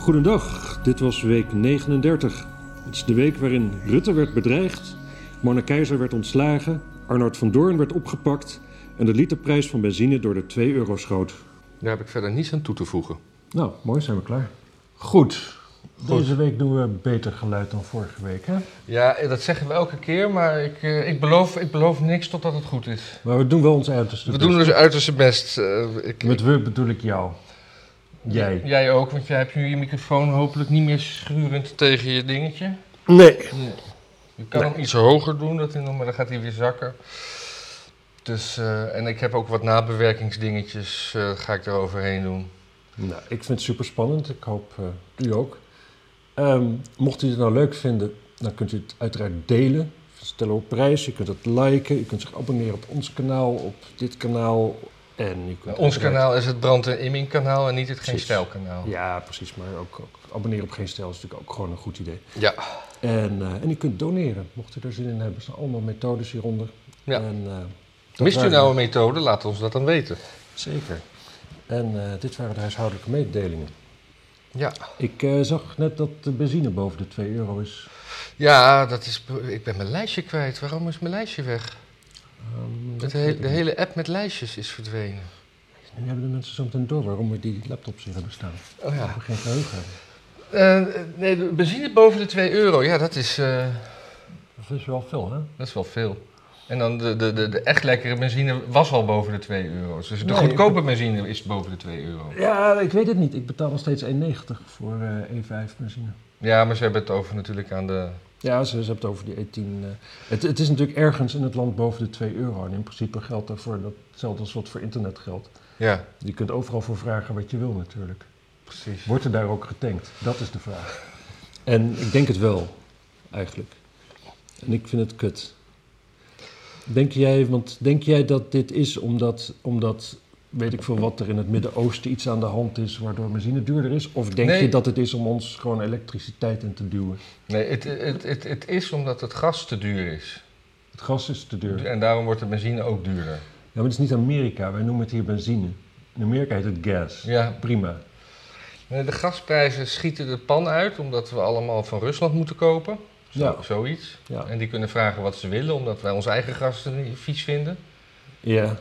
Goedendag, dit was week 39. Het is de week waarin Rutte werd bedreigd, Mona Keizer werd ontslagen, Arnold van Doorn werd opgepakt en de literprijs van benzine door de 2 euro schoot. Daar heb ik verder niets aan toe te voegen. Nou, mooi, zijn we klaar. Goed. Deze week doen we beter geluid dan vorige week, hè? Ja, dat zeggen we elke keer, maar ik, eh, ik, beloof, ik beloof niks totdat het goed is. Maar we doen wel ons uiterste We best. doen dus uiterste best. eh, ik, Met we bedoel ik jou. Jij. Jij ook, want jij hebt nu je microfoon hopelijk niet meer schurend tegen je dingetje. Nee. Je kan hem iets hoger doen, dat hij maar dan gaat hij weer zakken. Dus, eh, en ik heb ook wat nabewerkingsdingetjes, eh, ga ik er overheen doen. Nou, ik vind het super spannend. Ik hoop eh, u ook. Ehm, mocht u het nou leuk vinden, dan kunt u het uiteraard delen. Stellen op prijs. Je kunt het liken. Je kunt zich abonneren op ons kanaal, op dit kanaal. En kunt Ons kanaal is het Brand en Imming kanaal en niet het Geen. Stijl kanaal. Ja, precies. Maar ook, ook abonneren op Geen Stijl is natuurlijk ook gewoon een goed idee. Ja. En, eh, en u kunt doneren, mocht u er zin in hebben. Er zijn allemaal methodes hieronder. Ja. En, eh, Mist u nou een methode, laat ons dat dan weten. Zeker. En eh, dit waren de huishoudelijke mededelingen. Ja. Ik zag net dat de benzine boven de 2 euro is. Ja, dat is, ik ben mijn lijstje kwijt. Waarom is mijn lijstje weg? Ehm, Het he- de hele app met lijstjes is verdwenen. Nu hebben de mensen zo meteen door waarom we die laptops hier hebben staan. Oh ja. Geen geheugen hebben. Eh, nee, de benzine boven de 2 euro, ja, dat is, eh, Dat is wel veel, hè? dat is wel veel. En dan de, de, de, de echt lekkere benzine was al boven de 2 euro's. Dus de Nee, goedkope benzine is boven de 2 euro. Ja, ik weet het niet. Ik betaal nog steeds 1,90 voor eh, E5 benzine. Ja, maar ze hebben het over natuurlijk aan de... Ja, ze, ze hebben het over die E10. eh. Het, het is natuurlijk ergens in het land boven de 2 euro. En in principe geldt daarvoor dat hetzelfde als wat voor internet geldt. Ja, Je kunt overal voor vragen wat je wil natuurlijk. precies. Wordt er daar ook getankt? Dat is de vraag. En ik denk het wel, eigenlijk. En ik vind het kut. Denk jij, want denk jij dat dit is omdat, omdat weet ik veel wat er in het Midden-Oosten iets aan de hand is waardoor benzine duurder is? Of denk Nee. je dat het is om ons gewoon elektriciteit in te duwen? Nee, het, het, het, het is omdat het gas te duur is. Het gas is te duur. Ja, En daarom wordt de benzine ook duurder. maar het is niet Amerika, wij noemen het hier benzine. In Amerika heet het gas. Ja, Prima. De gasprijzen schieten de pan uit omdat we allemaal van Rusland moeten kopen. Zo, Ja. Zoiets. Ja. En die kunnen vragen wat ze willen omdat wij ons eigen gas niet vies vinden. Ja.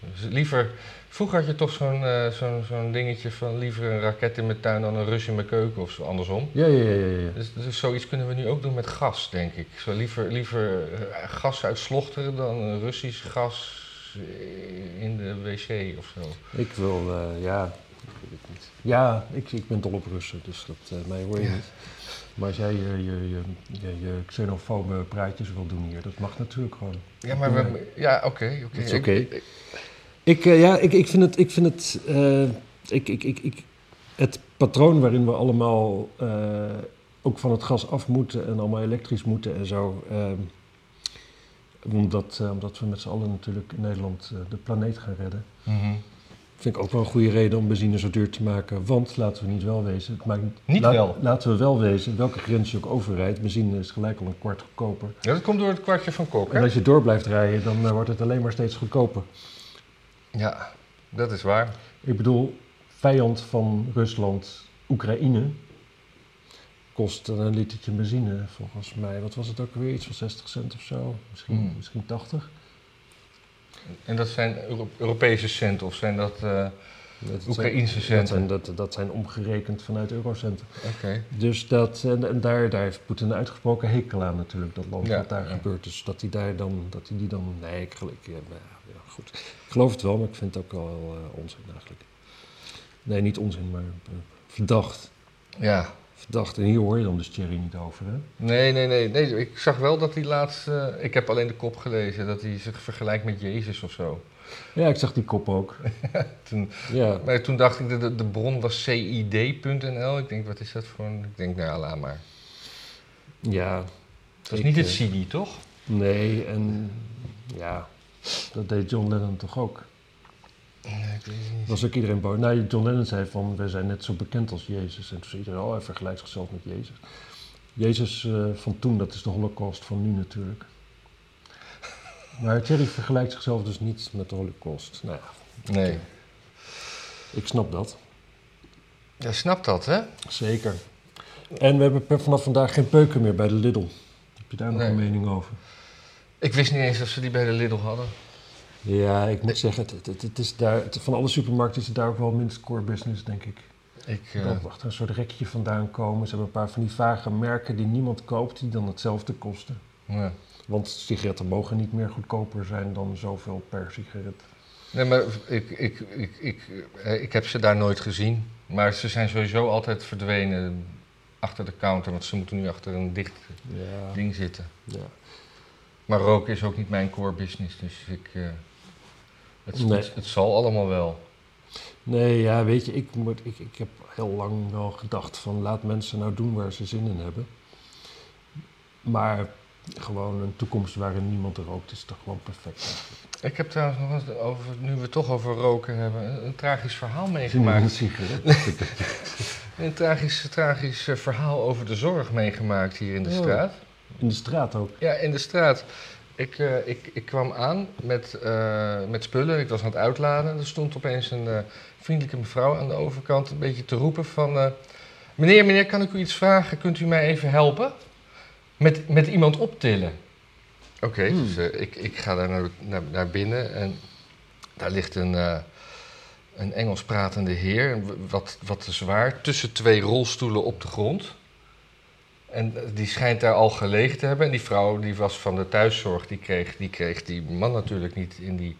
Dus liever, vroeger had je toch zo'n eh, zo'n zo'n dingetje van liever een raket in mijn tuin dan een Rus in mijn keuken of zo, andersom. Ja, ja, ja, ja. ja. Dus, dus zoiets kunnen we nu ook doen met gas, denk ik. Zo liever, liever eh, gas uit Slochteren dan Russisch gas in de wc of zo. Ik wil, eh, ja, ik weet het niet. Ja, ik, ik ben dol op Russen, dus dat, mij hoor je Ja. niet. Maar als jij je, je, je, je, xenofobe praatjes wil doen hier, dat mag natuurlijk gewoon. Ja, maar we, ja, oké. oké. Dat is Ik- oké. Ik, eh, ja, ik, ik vind het, ik vind het, eh, ik, ik, ik, ik, het patroon waarin we allemaal eh, ook van het gas af moeten en allemaal elektrisch moeten en zo. omdat, omdat we met z'n allen natuurlijk in Nederland de planeet gaan redden. Mhm. Vind ik ook wel een goede reden om benzine zo duur te maken. Want laten we niet wel wezen. Het maakt, Niet laat- wel. Laten we wel wezen, welke grens je ook overrijdt. Benzine is gelijk al een kwart goedkoper. Ja, dat komt door het kwartje van Kok, En als je door blijft rijden, dan wordt het alleen maar steeds goedkoper. Ja, dat is waar. Ik bedoel, vijand van Rusland, Oekraïne, kost een litertje benzine volgens mij. Wat was het ook weer? Iets van 60 cent of zo? Misschien, Hmm. misschien 80? En dat zijn Euro- Europese centen of zijn dat eh Dat Oekraïnse Dat centen? zijn, dat, dat zijn omgerekend vanuit eurocenten. Oké. Dus dat, en, en daar, daar heeft Poetin uitgesproken hekel aan natuurlijk, dat land Ja, wat daar ja. gebeurt. Dus dat hij daar dan, dat hij die dan, nee, ik, ja, goed. Ik geloof het wel, maar ik vind het ook wel eh, onzin eigenlijk. Nee, niet onzin, maar eh, verdacht. Ja. Verdacht. En hier hoor je dan dus Thierry niet over, hè? Nee, nee, nee, nee. Ik zag wel dat hij laatst... eh, ik heb alleen de kop gelezen, dat hij zich vergelijkt met Jezus of zo. Ja, ik zag die kop ook. Toen, Ja, maar toen dacht ik, de, de, bron was cid.nl. Ik denk, wat is dat voor een... Ik denk, nou laat maar. ja. Het was Ik, niet het CD, toch? Nee, en ja, dat deed John Lennon toch ook. Nee, ik weet niet. Was ook iedereen boos. Nou, John Lennon zei van, we zijn net zo bekend als Jezus. En toen zei iedereen, oh, hij vergelijkt zichzelf met Jezus. Jezus eh, van toen, dat is de holocaust van nu natuurlijk. Maar Thierry vergelijkt zichzelf dus niet met de holocaust. Nou ja, Nee. ik snap dat. Ja, snapt dat, hè? Zeker. En we hebben vanaf vandaag geen peuken meer bij de Lidl. Heb je daar nog Nee. een mening over? Ik wist niet eens dat ze die bij de Lidl hadden. Ja, ik moet zeggen, het, het, het is daar, het- van alle supermarkten is het daar ook wel minst core business, denk ik. Ik, eh, Dat achter een soort rekje vandaan komen. Ze hebben een paar van die vage merken die niemand koopt, die dan hetzelfde kosten. ja. Want sigaretten mogen niet meer goedkoper zijn dan zoveel per sigaret. Nee, maar ik, ik, ik, ik, eh, ik heb ze daar nooit gezien. Maar ze zijn sowieso altijd verdwenen achter de counter. Want ze moeten nu achter een dicht Ja, ding zitten. ja. Maar roken is ook niet mijn core business. Dus ik, eh, het, Nee. het, het zal allemaal wel. Nee, ja, weet je, ik, moet, ik, ik heb heel lang wel gedacht van laat mensen nou doen waar ze zin in hebben. Maar gewoon een toekomst waarin niemand rookt is toch gewoon perfect. eigenlijk. Ik heb trouwens nog eens, over, nu we het toch over roken hebben, een, een tragisch verhaal Een meegemaakt. sigaret. Een tragisch, tragisch eh, verhaal over de zorg meegemaakt hier in de Oh. straat. In de straat ook. Ja, in de straat. Ik, eh, ik, ik kwam aan met, eh, met spullen. Ik was aan het uitladen. Er stond opeens een eh, vriendelijke mevrouw aan de overkant een beetje te roepen van... eh, meneer, meneer, kan ik u iets vragen? Kunt u mij even helpen? Met, met iemand optillen. Oké, Hmm. dus ik, ik ga daar naar, naar, naar binnen en daar ligt een, eh, een Engels pratende heer, wat, wat te zwaar, tussen twee rolstoelen op de grond. En die schijnt daar al gelegen te hebben. En die vrouw die was van de thuiszorg, die kreeg die, kreeg die man natuurlijk niet in die...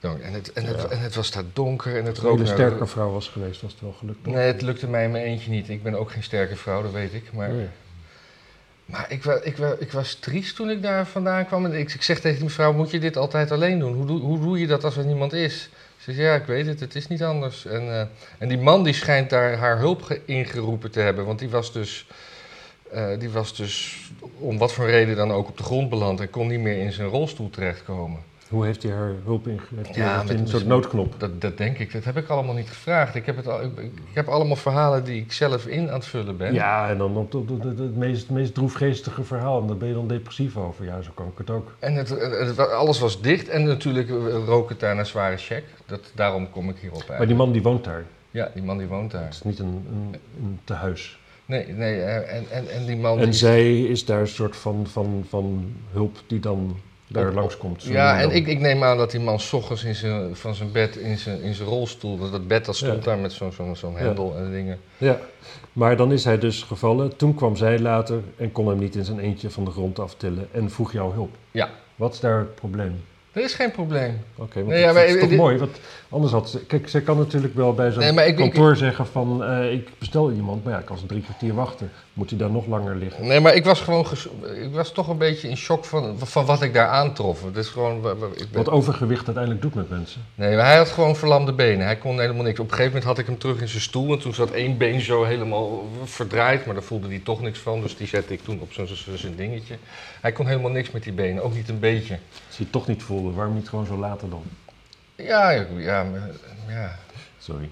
En het, en, het, Ja. en het was daar donker en het Als het rook een sterke vrouw was geweest, was het wel gelukt. toch? Nee, het lukte mij in mijn eentje niet. Ik ben ook geen sterke vrouw, dat weet ik. Maar, Nee. maar ik, wa, ik, ik was triest toen ik daar vandaan kwam. En ik, ik zeg tegen die mevrouw, moet je dit altijd alleen doen? Hoe, doe- hoe doe je dat als er niemand is? Ze zegt, ja, ik weet het, het is niet anders. En, eh, en die man die schijnt daar haar hulp ge- ingeroepen te hebben. Want die was dus... eh, die was dus om wat voor reden dan ook op de grond beland en kon niet meer in zijn rolstoel terechtkomen. Hoe heeft hij haar hulp ingezet? Ja, met- een soort noodknop. Dat, dat denk ik. Dat heb ik allemaal niet gevraagd. Ik heb, het al, ik, ik heb allemaal verhalen die ik zelf in aan het vullen ben. Ja, en dan op, op, op- op- het meest, meest droefgeestige verhaal. En daar ben je dan depressief over. Ja, zo kan ik het ook. En het, alles was dicht en natuurlijk rook het daar naar zware check. Dat, daarom kom ik hierop Maar uit. die man die woont daar. Ja, die man die woont daar. Het is niet een, een, een tehuis. Nee, nee eh, en, en, en die man En die... zij is daar een soort van, van, van hulp die dan daar langskomt. Ja, en ik, ik neem aan dat die man 's ochtends in zijn, van zijn bed in zijn, in zijn rolstoel... Dat, dat bed dat stond Ja. daar met zo'n zo'n zo'n Ja. hendel en dingen. Ja, maar dan is hij dus gevallen. Toen kwam zij later en kon hem niet in zijn eentje van de grond aftillen en vroeg jouw hulp. Ja. Wat is daar het probleem? Er is geen probleem. Oké, want Nee, het, ja, maar het is toch dit- mooi, want anders had ze... Kijk, zij kan natuurlijk wel bij zo'n Nee, ik- kantoor zeggen van... eh, ik bestel iemand, maar ja, ik kan ze drie kwartier wachten. Moet hij daar nog langer liggen? Nee, maar ik was gewoon... Ik was toch een beetje in shock van, van wat ik daar aantrof. Het is gewoon... Ik ben, Wat overgewicht uiteindelijk doet met mensen. Nee, maar hij had gewoon verlamde benen. Hij kon helemaal niks. Op een gegeven moment had ik hem terug in zijn stoel. En toen zat één been zo helemaal verdraaid. Maar daar voelde hij toch niks van. Dus die zette ik toen op zijn- dingetje. Hij kon helemaal niks met die benen. Ook niet een beetje. Je het toch niet voelde, waarom niet gewoon zo later dan? Ja, ja, ja. ja. Sorry.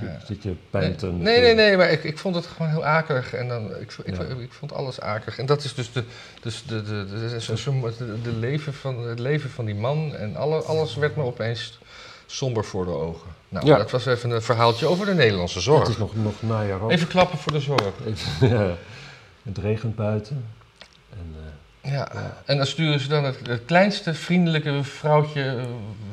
Ja. Zit je pijn te... Nee, nee, nee, maar ik, ik vond het gewoon heel akelig. En dan, ik, ik, Ja. ik, vond alles akelig. En dat is dus, de, dus de, de, de, leven van, het leven van die man. En alle, alles werd me opeens somber voor de ogen. Nou, Ja. dat was even een verhaaltje over de Nederlandse zorg. Het is nog, nog najaar ook. Even klappen voor de zorg. Even- ja. Het regent buiten. En, eh, Ja. En dan sturen ze dan het, het kleinste vriendelijke vrouwtje, eh,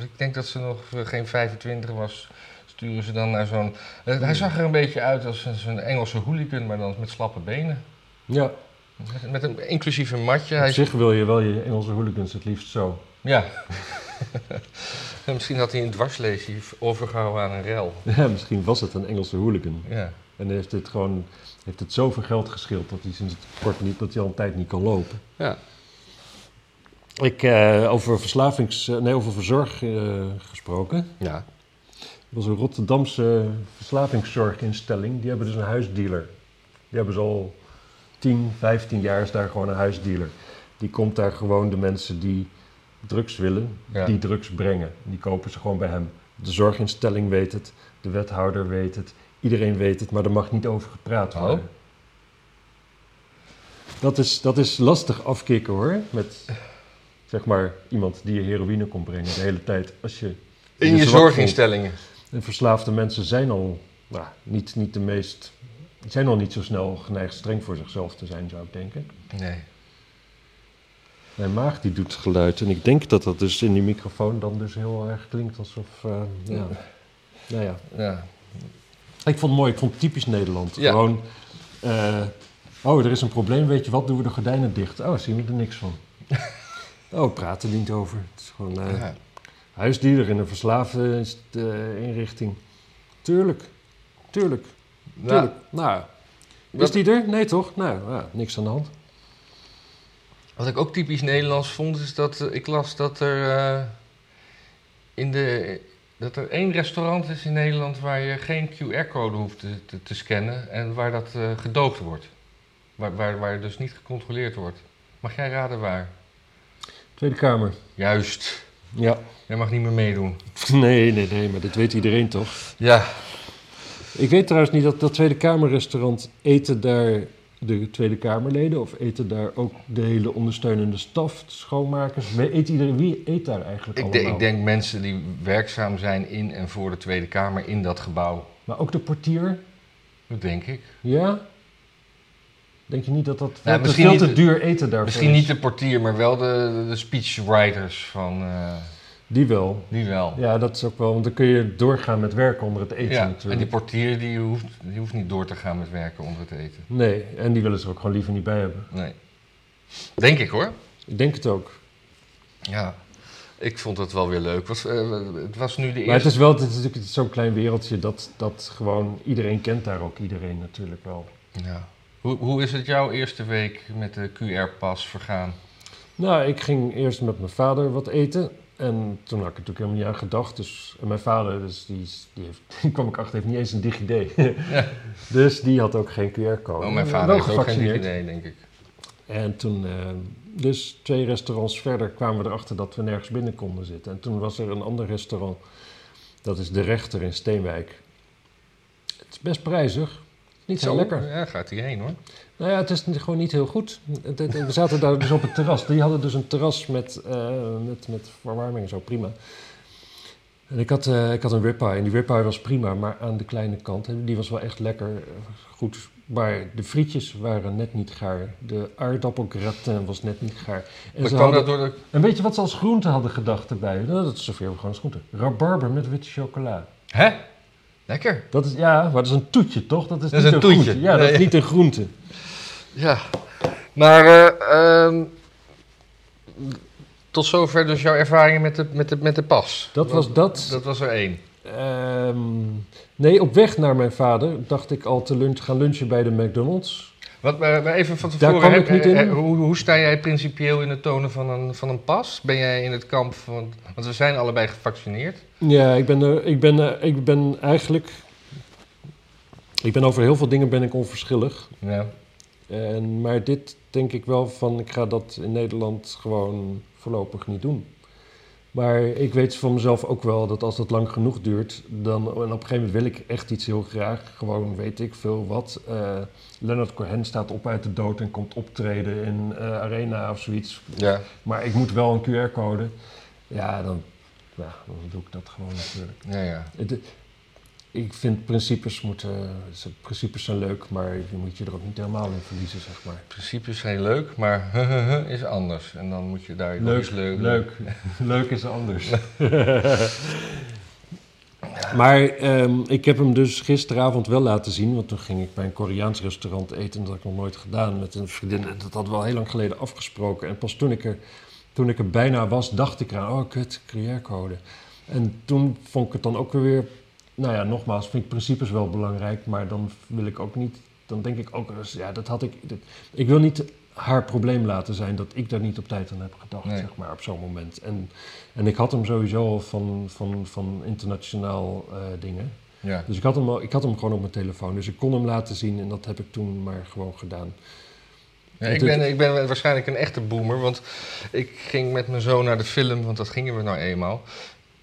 ik denk dat ze nog eh, geen 25 was, sturen ze dan naar zo'n... eh, hij zag er een beetje uit als een, zo'n Engelse hooligan, maar dan met slappe benen. ja, Met, met een inclusief een matje. op Hij, zich wil je wel je Engelse hooligans het liefst zo. ja. en misschien had hij een dwarsleesje overgehouden aan een rel. Ja, misschien was het een Engelse hooligan. Ja. En heeft het gewoon heeft het zoveel geld gescheeld dat hij sinds het kort niet, dat hij al een tijd niet kan lopen. Ja. Ik, eh, over verslavings, eh, nee, over verzorg eh, gesproken. Ja. Er was een Rotterdamse verslavingszorginstelling. Die hebben dus een huisdealer. Die hebben ze al 10, 15 jaar is daar gewoon een huisdealer. Die komt daar gewoon de mensen die drugs willen, Ja. die drugs brengen. Die kopen ze gewoon bij hem. De zorginstelling weet het, de wethouder weet het, iedereen weet het, maar er mag niet over gepraat Oh. worden. Dat is, dat is lastig afkicken hoor, met zeg maar iemand die je heroïne komt brengen de hele tijd. Als je In je zorginstellingen. En verslaafde mensen zijn al nou, niet, niet de meest... Zijn nog niet zo snel geneigd streng voor zichzelf te zijn, zou ik denken. Nee. Mijn maag die doet geluid. En ik denk dat dat dus in die microfoon dan dus heel erg klinkt alsof... eh, ja. Nou ja. Ja. Ik vond het mooi. Ik vond het typisch Nederland. Ja. Gewoon... eh, oh, er is een probleem. Weet je wat? Doen we de gordijnen dicht. Oh, zien we er niks van. oh, praten niet over. Het is gewoon... eh, Ja. Huisdieren in een verslaafde inrichting. Tuurlijk. Tuurlijk. Nou, Tuurlijk. Nou, is Wat- die er? Nee, toch? Nou, ja, niks aan de hand. Wat ik ook typisch Nederlands vond, is dat eh, ik las dat er in de dat er één restaurant is in Nederland waar je geen QR-code hoeft te, te, te scannen en waar dat eh, gedoogd wordt. Waar, waar, waar dus niet gecontroleerd wordt. Mag jij raden waar? Tweede Kamer. Juist. Ja. Jij mag niet meer meedoen. Nee, nee, nee, maar dat weet iedereen toch? Ja. Ik weet trouwens niet dat dat Tweede Kamerrestaurant eten daar de Tweede Kamerleden of eten daar ook de hele ondersteunende staf, schoonmakers? Wie eet, iedereen, wie eet daar eigenlijk Ik, allemaal? de- ik denk mensen die werkzaam zijn in en voor de Tweede Kamer in dat gebouw. Maar ook de portier? Dat denk ik. Ja? Denk je niet dat dat te- misschien veel te de- duur eten daarvoor Misschien is? niet de portier, maar wel de, de speechwriters van... eh, Die wel. die wel. Ja, dat is ook wel, want dan kun je doorgaan met werken onder het eten Ja, en natuurlijk. die portier die hoeft, die hoeft niet door te gaan met werken onder het eten. Nee, en die willen ze er ook gewoon liever niet bij hebben. Nee. Denk ik hoor. Ik denk het ook. Ja. Ik vond het wel weer leuk. Was, eh, het was nu de Maar het eerste... is wel het is natuurlijk zo'n klein wereldje dat, dat gewoon iedereen kent daar ook iedereen natuurlijk wel. Ja. Hoe, hoe is het jouw eerste week met de QR-pas vergaan? Nou, ik ging eerst met mijn vader wat eten. En toen had ik er natuurlijk helemaal niet aan gedacht. Dus, en mijn vader, dus die, die, heeft, die kwam ik achter, heeft niet eens een DigiD. dus die had ook geen QR-code. Oh, mijn vader heeft ook geen idee, denk ik. En toen, eh, dus twee restaurants verder, kwamen we erachter dat we nergens binnen konden zitten. En toen was er een ander restaurant, dat is De Rechter in Steenwijk. Het is best prijzig, niet zo lekker. Ja, gaat hierheen hoor. Nou ja, het is gewoon niet heel goed. We zaten daar dus op het terras. Die hadden dus een terras met, eh, met, met verwarming en zo, prima. En ik had, eh, ik had een ribeye en die ribeye was prima, maar aan de kleine kant. Die was wel echt lekker, eh, goed. Maar de frietjes waren net niet gaar. De aardappelgratin was net niet gaar. En, ze hadden, dat door de... en weet je wat ze als groente hadden gedacht erbij? Nou, dat serveren we gewoon als groente. Rabarber met witte chocola. Hè? Lekker. Dat is, ja, maar dat is een toetje, toch? Dat is, Dat is niet een een toetje. groente. Ja, dat is niet een groente. Ja. Maar eh, ehm, tot zover dus jouw ervaringen met de, met de, met de pas. Dat was dat. Dat was er één. Ehm, nee, op weg naar mijn vader dacht ik al te lunch, gaan lunchen bij de McDonald's. Wat, maar even van Daar tevoren, kwam hè, ik niet in. eh, hoe, hoe sta jij principieel in het tonen van een, van een pas? Ben jij in het kamp van... Want we zijn allebei gevaccineerd. Ja, ik ben, er, ik ben, eh, ik ben eigenlijk... Ik ben over heel veel dingen ben ik onverschillig. Ja. En, maar dit denk ik wel van, ik ga dat in Nederland gewoon voorlopig niet doen. Maar ik weet van mezelf ook wel dat als dat lang genoeg duurt, dan en op een gegeven moment wil ik echt iets heel graag. Gewoon weet ik veel wat. eh Leonard Cohen staat op uit de dood en komt optreden in eh, Arena of zoiets. ja. Maar ik moet wel een QR-code. Ja, dan, ja, dan doe ik dat gewoon natuurlijk. Ja, ja. Het- ik vind principes moeten, principes zijn leuk, maar je moet je er ook niet helemaal in verliezen, zeg maar. Principes zijn leuk, maar is anders. En dan moet je daar Leuk, eens leuk... leuk, leuk is anders. maar ehm, ik heb hem dus gisteravond wel laten zien, want toen ging ik bij een Koreaans restaurant eten. Dat had ik nog nooit gedaan met een vriendin. En dat hadden we al heel lang geleden afgesproken. En pas toen ik er, toen ik er bijna was, dacht ik eraan, oh kut, QR-code. En toen vond ik het dan ook weer, nou ja, nogmaals, vind ik principes wel belangrijk, maar dan wil ik ook niet, dan denk ik ook, ja, dat had ik, dat- ik wil niet haar probleem laten zijn dat ik daar niet op tijd aan heb gedacht, Nee. zeg maar, op zo'n moment. En, en ik had hem sowieso al van, van, van internationaal eh, dingen. Ja. Dus ik had, hem al, ik had hem gewoon op mijn telefoon. Dus ik kon hem laten zien en dat heb ik toen maar gewoon gedaan. Ja, ik, ben, ik ben waarschijnlijk een echte boomer, want ik ging met mijn zoon naar de film, want dat gingen we nou eenmaal.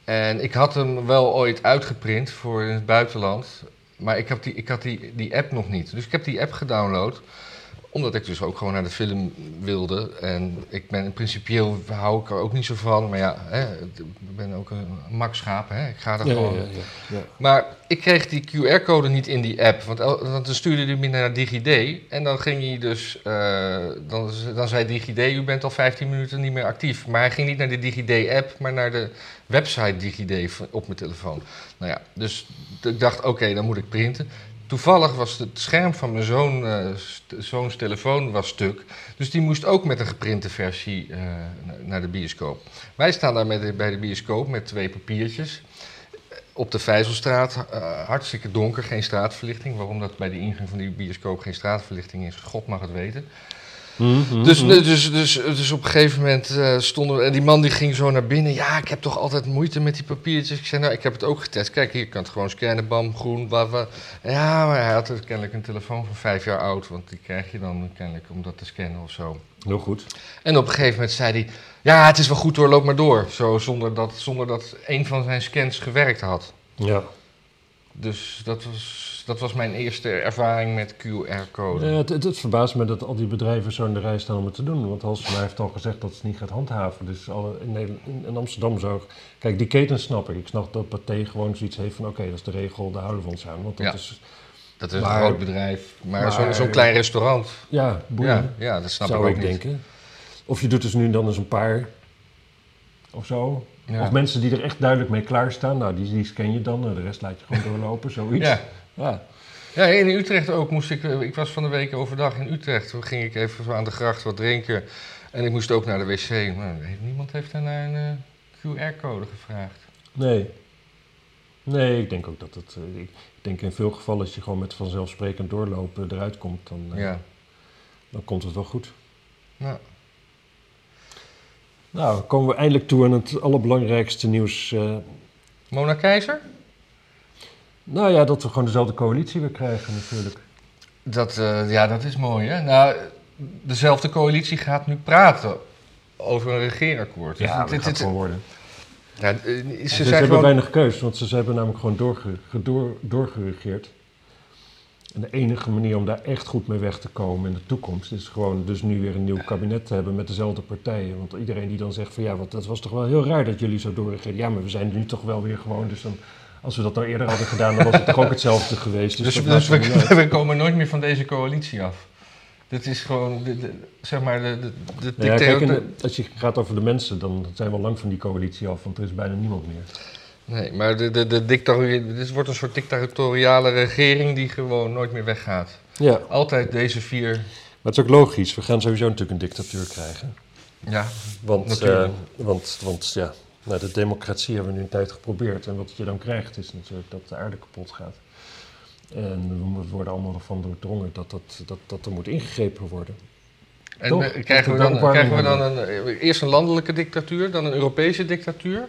En ik had hem wel ooit uitgeprint voor in het buitenland, maar ik, heb die, ik had die, die app nog niet. Dus ik heb die app gedownload Omdat ik dus ook gewoon naar de film wilde. En ik ben principieel hou ik er ook niet zo van. Maar ja, hè, ik ben ook een makschaap. Hè. Ik ga er Ja, gewoon. ja, ja, ja. Maar ik kreeg die QR-code niet in die app. Want, dan stuurde hij me naar DigiD. En dan ging hij dus. eh, dan, dan zei DigiD: U bent al 15 minuten niet meer actief. Maar hij ging niet naar de DigiD-app, maar naar de website DigiD op mijn telefoon. Nou ja, dus ik dacht: oké, dan moet ik printen. Toevallig was het scherm van mijn zoon, eh, zoons telefoon was stuk. Dus die moest ook met een geprinte versie eh, na- naar de bioscoop. Wij staan daar met, bij de bioscoop met twee papiertjes op de Vijzelstraat, eh, hartstikke donker, geen straatverlichting. Waarom dat bij de ingang van die bioscoop geen straatverlichting is, God mag het weten. Mhm, Dus, mhm. dus, dus, dus op een gegeven moment eh, stonden we... En die man die ging zo naar binnen. Ja, ik heb toch altijd moeite met die papiertjes. Ik zei, nou, ik heb het ook getest. Kijk, hier, kan het gewoon scannen, bam, groen, bla, bla. Ja, maar hij had dus kennelijk een telefoon van vijf jaar oud. Want die krijg je dan kennelijk om dat te scannen of zo. Heel goed. En op een gegeven moment zei hij... Ja, het is wel goed hoor, loop maar door. Zo, zonder dat, zonder dat een van zijn scans gewerkt had. Ja. Dus dat was, dat was mijn eerste ervaring met QR-code. Ja, het, het, het verbaast me dat al die bedrijven zo in de rij staan om het te doen. Want Halsema heeft al gezegd dat ze het niet gaat handhaven. Dus alle, in, Nederland, in, in Amsterdam zou... Kijk, die keten snap ik. Ik snap dat Pathé gewoon zoiets heeft van... Oké, dat is de regel, daar houden we ons aan. Want dat Ja. is... Dat is Maar- een groot bedrijf. Maar, maar- zo'n klein restaurant. Ja, boeien. Ja, ja, dat snap zou ik ik ook niet. denken. Of je doet dus nu dan eens een paar... Of zo. Ja. Of mensen die er echt duidelijk mee klaarstaan. Nou, die, die scan je dan. en De rest laat je gewoon doorlopen. Zoiets. Ja. Ja. ja, in Utrecht ook moest ik... Ik was van de week overdag in Utrecht. Toen ging ik even aan de gracht wat drinken. En ik moest ook naar de wc. Maar niemand heeft daar naar een eh, QR-code gevraagd. Nee. Nee, ik denk ook dat het... eh, ik denk in veel gevallen als je gewoon met vanzelfsprekend doorlopen eruit komt, dan, eh, Ja. dan komt het wel goed. Nou, Nou, dan komen we eindelijk toe aan het allerbelangrijkste nieuws. eh. Mona Keizer? Nou ja, dat we gewoon dezelfde coalitie weer krijgen natuurlijk. Dat, eh, ja, dat is mooi, hè? Nou, dezelfde coalitie gaat nu praten over een regeerakkoord. Ja, dat het- gaat het- gewoon worden. ja, eh, ze Ze, hebben gewoon... weinig keus, want ze, ze hebben namelijk gewoon doorge, gedoor- doorgeregeerd. En de enige manier om daar echt goed mee weg te komen in de toekomst is gewoon dus nu weer een nieuw kabinet te hebben met dezelfde partijen. Want iedereen die dan zegt van ja, want dat was toch wel heel raar dat jullie zo doorregeerden. Ja, maar we zijn nu toch wel weer gewoon, dus dan, als we dat nou eerder hadden gedaan, dan was het toch ook hetzelfde geweest. Dus, Dus, dus we, komen nooit meer van deze coalitie af. Dit is gewoon, de, de- zeg maar, de, de, de Nou ja, dictator- kijk, en, als je gaat over de mensen, dan zijn we al lang van die coalitie af, want er is bijna niemand meer. Nee, maar de, de, de dictator- dit wordt een soort dictatoriale regering die gewoon nooit meer weggaat. Ja, Altijd deze vier. maar het is ook logisch. We gaan sowieso natuurlijk een dictatuur krijgen. Ja, Want, Natuurlijk. eh, want, want ja, nou, de democratie hebben we nu een tijd geprobeerd. En wat je dan krijgt is natuurlijk dat de aarde kapot gaat. En we worden allemaal ervan doordrongen dat, dat, dat, dat er moet ingegrepen worden. en Toch? we- krijgen, we dan, krijgen we dan een, eh, eerst een landelijke dictatuur, dan een Europese dictatuur.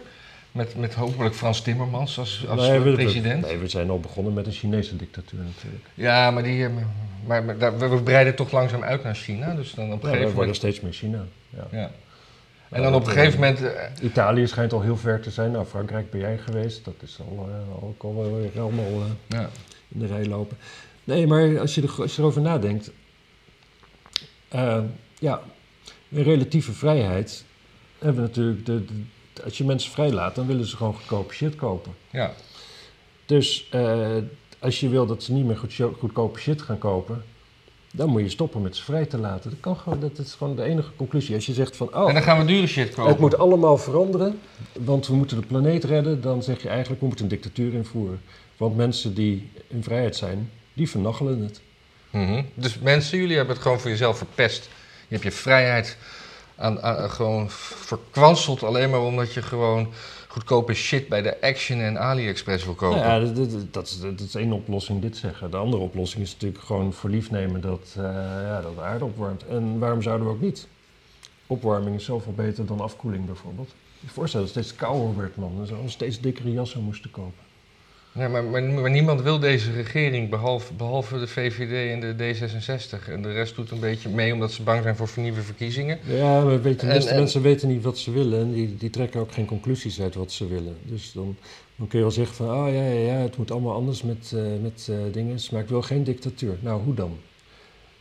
Met, met hopelijk Frans Timmermans als, als Nee, we- we- president. Nee, we zijn al begonnen met een Chinese dictatuur natuurlijk. Ja, maar, die, eh, maar, we we breiden toch langzaam uit naar China. Dus dan op een Ja, we gegeven worden moment. steeds meer China. Ja. Ja. En dan op een gegeven moment. eh, Italië schijnt al heel ver te zijn. Nou, Frankrijk ben jij geweest. Dat is al, eh, al, ook al wel weer allemaal eh, ja. in de rij lopen. Nee, maar als je, er, als je erover nadenkt. eh, ja, in relatieve vrijheid hebben we natuurlijk. De, de- als je mensen vrijlaat, dan willen ze gewoon goedkope shit kopen. ja. Dus eh, als je wil dat ze niet meer goed, goedkope shit gaan kopen. Dan moet je stoppen met ze vrij te laten. Dat, kan gewoon, dat is gewoon de enige conclusie. Als je zegt van. Oh, En dan gaan we dure shit kopen. het moet allemaal veranderen, want we moeten de planeet redden. Dan zeg je eigenlijk, we moeten een dictatuur invoeren. Want mensen die in vrijheid zijn, die vernachelen het. Mhm. Dus mensen, jullie hebben het gewoon voor jezelf verpest. Je hebt je vrijheid aan, aan- gewoon verkwanseld alleen maar omdat je gewoon goedkope shit bij de Action en AliExpress wil kopen. Nou ja, dat, dat, dat is, dat één oplossing, dit zeggen. De andere oplossing is natuurlijk gewoon voor lief nemen dat, eh, ja, dat de aarde opwarmt. En waarom zouden we ook niet? Opwarming is zoveel beter dan afkoeling bijvoorbeeld. Je voorstellen dat het steeds kouder werd, man. Ze allemaal steeds dikkere jassen moesten kopen. Nee, maar, maar, maar niemand wil deze regering behalve, behalve de VVD en de D66. En de rest doet een beetje mee omdat ze bang zijn voor vernieuwde verkiezingen. Ja, maar weet de meeste en- mensen weten niet wat ze willen. En die, die trekken ook geen conclusies uit wat ze willen. Dus dan, dan kun je wel zeggen van, oh ja, ja, ja het moet allemaal anders met, eh, met eh, dingen. Maar ik wil geen dictatuur. Nou, hoe dan?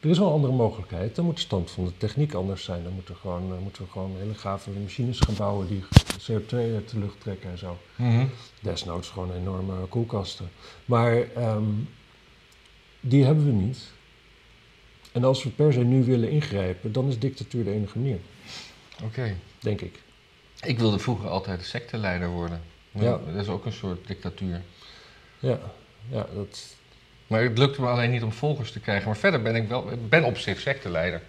Er is wel een andere mogelijkheid. Dan moet de stand van de techniek anders zijn. Dan moeten we gewoon, uh, moeten we gewoon hele gave machines gaan bouwen die CO2 uit de lucht trekken en zo. Mhm. Desnoods gewoon enorme koelkasten. Maar ehm, die hebben we niet. En als we per se nu willen ingrijpen, dan is dictatuur de enige manier. Oké. Denk ik. Ik wilde vroeger altijd de secteleider worden. Ja. Dat is ook een soort dictatuur. Ja, ja dat, Maar het lukte me alleen niet om volgers te krijgen. Maar verder ben ik wel, ben op zich secteleider.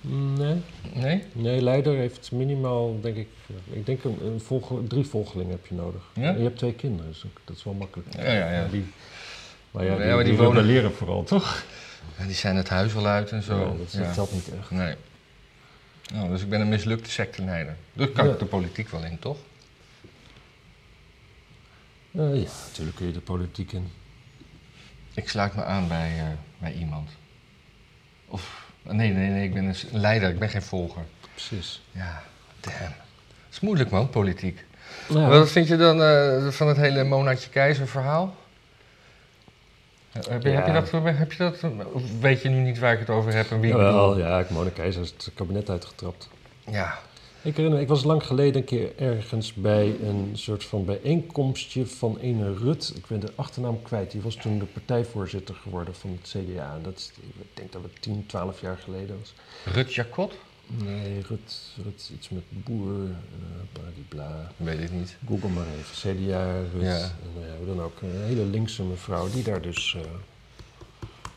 nee. Nee? Nee, leider heeft minimaal, denk ik, ik denk een, een volge- drie volgelingen heb je nodig. Ja? En je hebt twee kinderen, dus dat is wel makkelijk. Ja, ja, ja. Die, maar ja, Ja, die, maar die die wonen- rebelleren vooral, toch? En die zijn het huis al uit en zo. Ja, dat, dat telt niet echt. Nee. Nou, dus ik ben een mislukte secteleider. Dus kan ik de politiek wel in, toch? Eh, ja, natuurlijk kun je de politiek in. Ik sluit me aan bij, eh, bij iemand. Of, nee, nee, nee, ik ben een leider, ik ben geen volger. Precies. Ja, damn. Het is moeilijk man, politiek. Nou, Wat vind je dan eh, van het hele Monatje Keizer verhaal? Heb je, heb, je dat, heb je dat, of weet je nu niet waar ik het over heb en wie ik Jawel, ja, ik Mona Keizer is het kabinet uitgetrapt. Ja, Ik herinner ik was lang geleden een keer ergens bij een soort van bijeenkomstje van ene Rut. Ik ben de achternaam kwijt. Die was toen de partijvoorzitter geworden van het CDA. En dat is, ik denk dat het 10, 12 jaar geleden was. Rut Jacot? Nee, Rut, Rut iets met boer, eh bladibla. Weet ik niet. Google maar even. CDA, Rut. Ja. En ja, hoe dan ook. Een hele linkse mevrouw die daar dus eh, een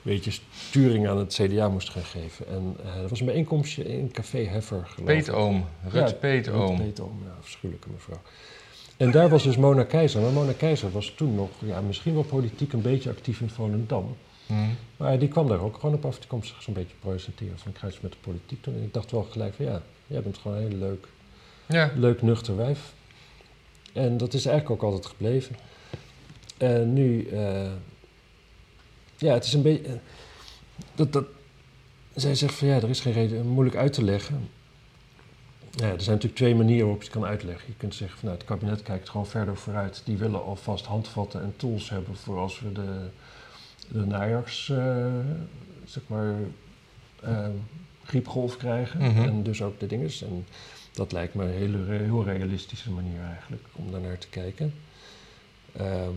beetje sturing aan het CDA moest gaan geven. En eh er was een bijeenkomstje in Café Heffer, geloof ik. Peetoom. Rut Ja, Peetoom. Ruud Peetoom, ja, afschuwelijke mevrouw. En daar was dus Mona Keizer. Maar Mona Keizer was toen nog, ja, misschien wel politiek een beetje actief in Volendam. Hm. Maar die kwam daar ook gewoon op af. Die kwam zich zo'n beetje presenteren van iets met de politiek doen. En ik dacht wel gelijk van ja, jij bent gewoon een heel leuk, Ja. leuk nuchter wijf. En dat is eigenlijk ook altijd gebleven. En nu, eh, ja, het is een beetje... eh, dat, dat, zij zegt van ja, er is geen reden, moeilijk uit te leggen. Ja, er zijn natuurlijk twee manieren waarop je het kan uitleggen. Je kunt zeggen van nou, het kabinet kijkt gewoon verder vooruit. Die willen alvast handvatten en tools hebben voor als we de, de najaars, eh, zeg maar, eh, griepgolf krijgen. Mhm. En dus ook de dinges. En dat lijkt me een hele, heel realistische manier eigenlijk om daar naar te kijken. Ehm,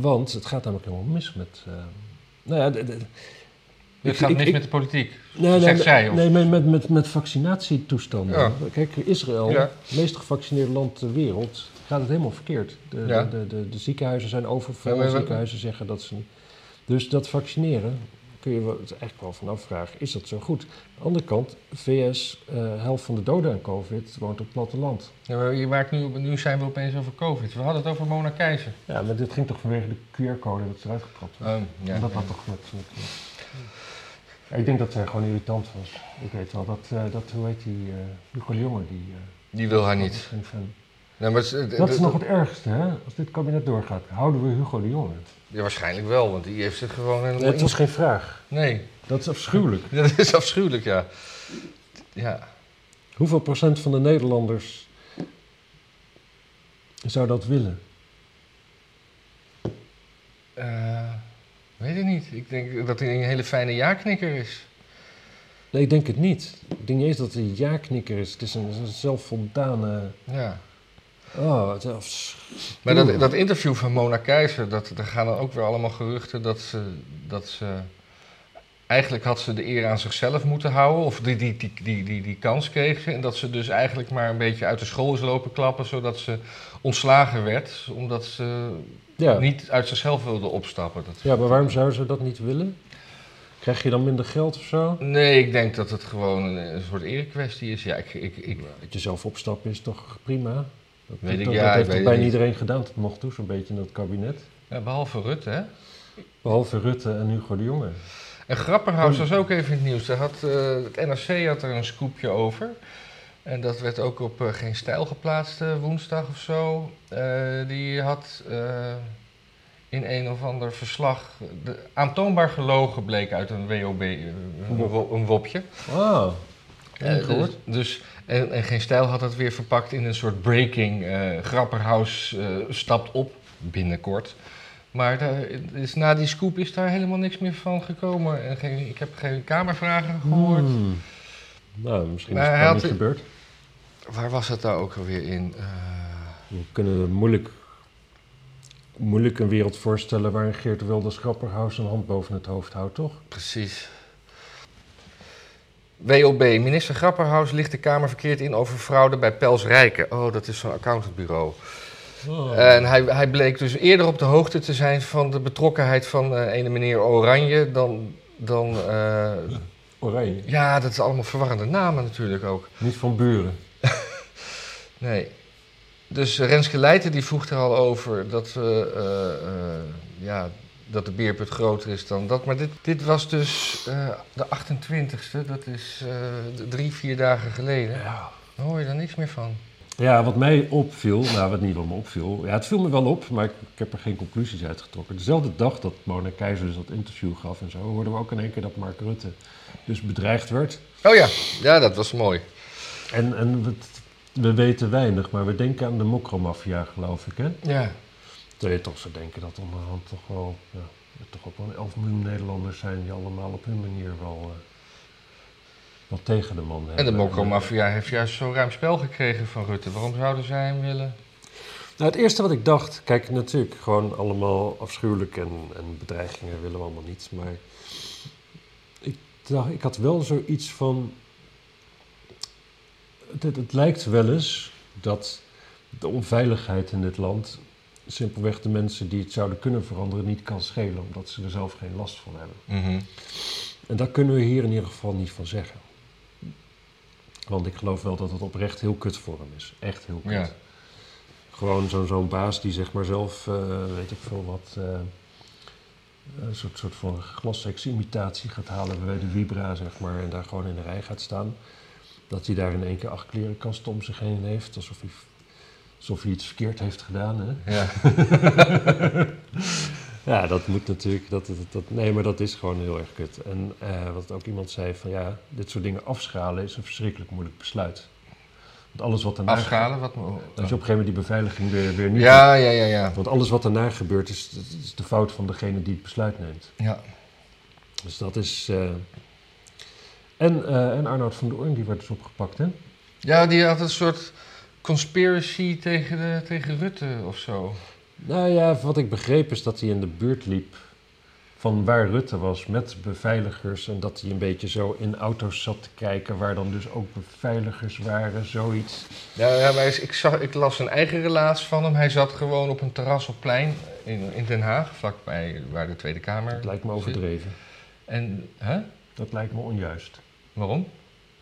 want het gaat namelijk helemaal mis met... eh, nou ja, de- de- Het gaat mis met de politiek. Nee, zegt zij, of? nee met, met, met, met vaccinatietoestanden. Ja. Kijk, Israël, Ja. het meest gevaccineerde land ter wereld, gaat het helemaal verkeerd. De, Ja. de, de, de ziekenhuizen zijn overvol. Ziekenhuizen zeggen dat ze niet. Dus dat vaccineren, kun je het eigenlijk wel van afvragen, is dat zo goed? Aan de andere kant, VS, eh helft van de doden aan COVID woont op het platteland. Ja, maar je maakt nu, nu zijn we opeens over COVID. We hadden het over Mona Keizer. Ja, maar dit ging toch vanwege de QR-code dat ze eruit getrapt was. Oh, ja. En dat had toch met... ik denk dat zij gewoon irritant was. Ik weet wel dat, eh, dat hoe heet die, eh Hugo Jonge, die... Die wil haar niet. Nee, maar het Dat is nog het ergste, hè? Als dit kabinet doorgaat, houden we Hugo de Jonge. Ja, waarschijnlijk wel, want die heeft zich gewoon helemaal... Het was geen vraag. Nee, Dat is afschuwelijk. dat is afschuwelijk, ja. Ja, Hoeveel procent van de Nederlanders zou dat willen? Eh, weet ik niet. Ik denk dat hij een hele fijne ja-knikker is. Nee, ik denk het niet. Ik denk niet eens dat het een ja-knikker is. Het is een, een zelfvoldane... Ja. Oh, is Maar dat, dat interview van Mona Keizer, dat, daar gaan dan ook weer allemaal geruchten dat ze, dat ze... Eigenlijk had ze de eer aan zichzelf moeten houden, of die, die, die, die, die, die kans kreeg ze. En dat ze dus eigenlijk maar een beetje uit de school is lopen klappen, zodat ze ontslagen werd. Omdat ze Ja. niet uit zichzelf wilde opstappen. Dat, ja, maar waarom zou ze dat niet willen? Krijg je dan minder geld of zo? Nee, ik denk dat het gewoon een, een soort erekwestie is. Ja, ik, ik, ik, Dat je zelf opstappen is toch prima? Dat, Weet ik, dat, ja, dat ik heeft weet bijna niet. iedereen gedaan tot nog toe, zo'n beetje in dat kabinet. ja, behalve Rutte, hè? Behalve Rutte en Hugo de Jonge. En Grapperhaus was ook even in het nieuws. Had, eh, het NRC had er een scoopje over. En dat werd ook op eh, Geen Stijl geplaatst eh, woensdag of zo. Die had in een of ander verslag... De, aantoonbaar gelogen bleek uit een WOB, een, wo- een wopje. Wauw. Eh, dus, dus, en, en Geen Stijl had het weer verpakt in een soort breaking. eh Grapperhaus eh, stapt op binnenkort. Maar daar is, na die scoop is daar helemaal niks meer van gekomen. En geen, ik heb geen kamervragen gehoord. Hmm. Nou, misschien Maar is het niet gebeurd. Waar was het nou ook alweer in? Eh, We kunnen er moeilijk, moeilijk een wereld voorstellen waarin Geert Wilders Grapperhaus een hand boven het hoofd houdt, toch? precies. WOB, minister Grapperhaus ligt de Kamer verkeerd in over fraude bij Pels Rijken. Oh, dat is zo'n accountantbureau. En hij, hij bleek dus eerder op de hoogte te zijn van de betrokkenheid van eh ene meneer Oranje dan... dan eh, Oranje. ja, dat is allemaal verwarrende namen natuurlijk ook. Niet van buren. Nee. Dus Renske Leijten die vroeg er al over dat, eh, eh, ja, dat de beerput groter is dan dat. Maar dit, dit was dus eh, de 28e, dat is eh, drie, vier dagen geleden. Ja. Daar hoor je daar niks meer van. Ja, wat mij opviel, nou wat niet wat me opviel, ja, het viel me wel op, maar ik, ik heb er geen conclusies uit getrokken. Dezelfde dag dat Mona Keizer dus dat interview gaf en zo, hoorden we ook in één keer dat Mark Rutte dus bedreigd werd. Oh ja, ja dat was mooi. En, en we, we weten weinig, maar we denken aan de mokromafia, geloof ik, hè? Ja. Terwijl je toch zou denken dat onderhand toch wel, ja, er toch ook wel 11 miljoen Nederlanders zijn die allemaal op hun manier wel, wel tegen de man En hebben. de Mokro-maffia heeft juist zo'n ruim spel gekregen van Rutte. Waarom zouden zij hem willen? Nou, het eerste wat ik dacht, kijk, natuurlijk gewoon allemaal afschuwelijk en, en bedreigingen willen we allemaal niet. Maar ik, dacht, ik had wel zoiets van. Het, het, het lijkt wel eens dat de onveiligheid in dit land simpelweg de mensen die het zouden kunnen veranderen niet kan schelen, omdat ze er zelf geen last van hebben. Mhm. En daar kunnen we hier in ieder geval niet van zeggen. Want ik geloof wel dat het oprecht heel kut voor hem is. Echt heel kut. Ja. Gewoon zo'n zo'n baas die zeg maar zelf, eh, weet ik veel wat, eh, een soort, soort van glasseksimitatie gaat halen bij de Vibra, zeg maar, en daar gewoon in de rij gaat staan. Dat hij daar in één keer acht klerenkasten om zich heen heeft, alsof hij, alsof hij iets verkeerd heeft gedaan. Hè? Ja. Ja, dat moet natuurlijk, dat, dat, dat, nee, maar dat is gewoon heel erg kut. En eh, wat ook iemand zei van ja, dit soort dingen afschalen is een verschrikkelijk moeilijk besluit. Want alles wat daarna... Afschalen? Wat, Als je op een gegeven moment die beveiliging weer, weer niet... ja, ja, ja, ja. Want alles wat daarna gebeurt is, is de fout van degene die het besluit neemt. ja. Dus dat is... eh, En, eh, en Arnoud van der Oorn, die werd dus opgepakt, hè? Ja, die had een soort conspiracy tegen, de, tegen Rutte of zo. Nou ja, wat ik begreep is dat hij in de buurt liep van waar Rutte was met beveiligers. En dat hij een beetje zo in auto's zat te kijken waar dan dus ook beveiligers waren, zoiets. Ja, ja maar ik, zag, ik las een eigen relaas van hem. Hij zat gewoon op een terras op plein in, in Den Haag, vlakbij waar de Tweede Kamer Dat lijkt me zit. overdreven. En, hè? Dat lijkt me onjuist. Waarom?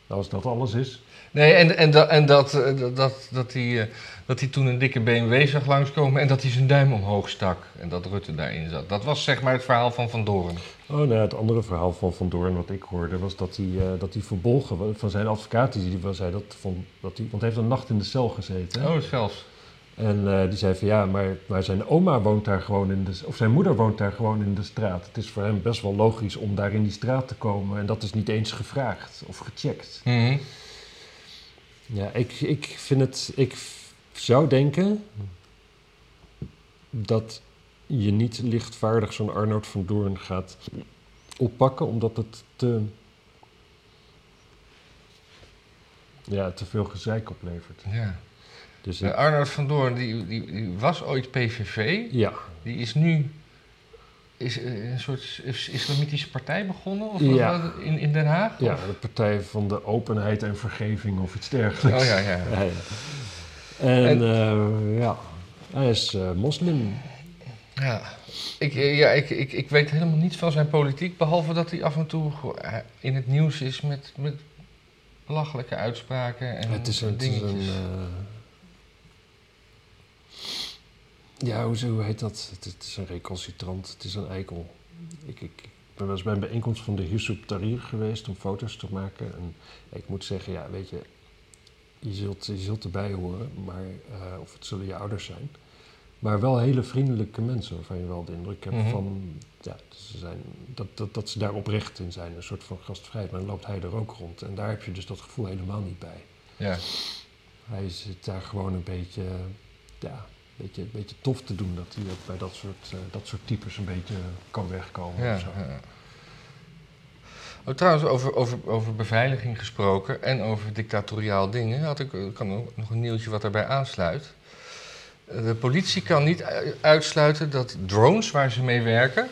Nou, als dat alles is. Nee, en, en, dat, en dat, eh, dat, dat, dat, hij, eh, dat hij toen een dikke BMW zag langskomen en dat hij zijn duim omhoog stak. En dat Rutte daarin zat. Dat was zeg maar het verhaal van Van Doorn. Oh, nou, het andere verhaal van Van Doorn wat ik hoorde was dat hij, eh, dat hij verbolgen van zijn advocaat. Die die zei dat, van, dat hij, want hij heeft een nacht in de cel gezeten. hè? Oh, zelfs. En eh, die zei van ja, maar, maar zijn oma woont daar gewoon in de... Of zijn moeder woont daar gewoon in de straat. Het is voor hem best wel logisch om daar in die straat te komen. En dat is niet eens gevraagd of gecheckt. Mhm. Ja, ik, ik vind het... Ik zou denken dat je niet lichtvaardig zo'n Arnoud van Doorn gaat oppakken, omdat het te... Ja, te veel gezeik oplevert. Ja. Dus Eh, ik- Arnoud van Doorn, die, die, die was ooit PVV. ja, Die is nu is eh, een soort is- islamitische partij begonnen of Ja. wat, in, in Den Haag? Ja, Of- de Partij van de Openheid en Vergeving of iets dergelijks. Oh ja, ja. Ja, ja. En, eh, ja, hij is eh, moslim. Ja, ik, eh, ja ik, ik, ik weet helemaal niets van zijn politiek, behalve dat hij af en toe eh, in het nieuws is met, met belachelijke uitspraken en het is een... Het is dingetjes. een eh, ja, hoe, hoe heet dat? Het, het is een recalcitrant, het is een eikel. Ik, ik, ik ben wel eens bij een bijeenkomst van de Yusuf Tahrir geweest om foto's te maken. En ik moet zeggen, ja, weet je, je zult, je zult erbij horen, maar, eh, of het zullen je ouders zijn. Maar wel hele vriendelijke mensen waarvan je wel de indruk hebt Mhm. van ja, ze zijn, dat, dat, dat ze daar oprecht in zijn. Een soort van gastvrijheid. Maar dan loopt hij er ook rond. En daar heb je dus dat gevoel helemaal niet bij. Ja. Hij zit daar gewoon een beetje, ja, beetje, beetje tof te doen dat hij ook bij dat soort, uh, dat soort types een beetje kan wegkomen. Ja, of zo. ja. Oh, trouwens, over, over, over beveiliging gesproken en over dictatoriaal dingen, had ik ik kan ook nog een nieuwtje wat daarbij aansluit. Eh, De politie kan niet uitsluiten dat drones waar ze mee werken,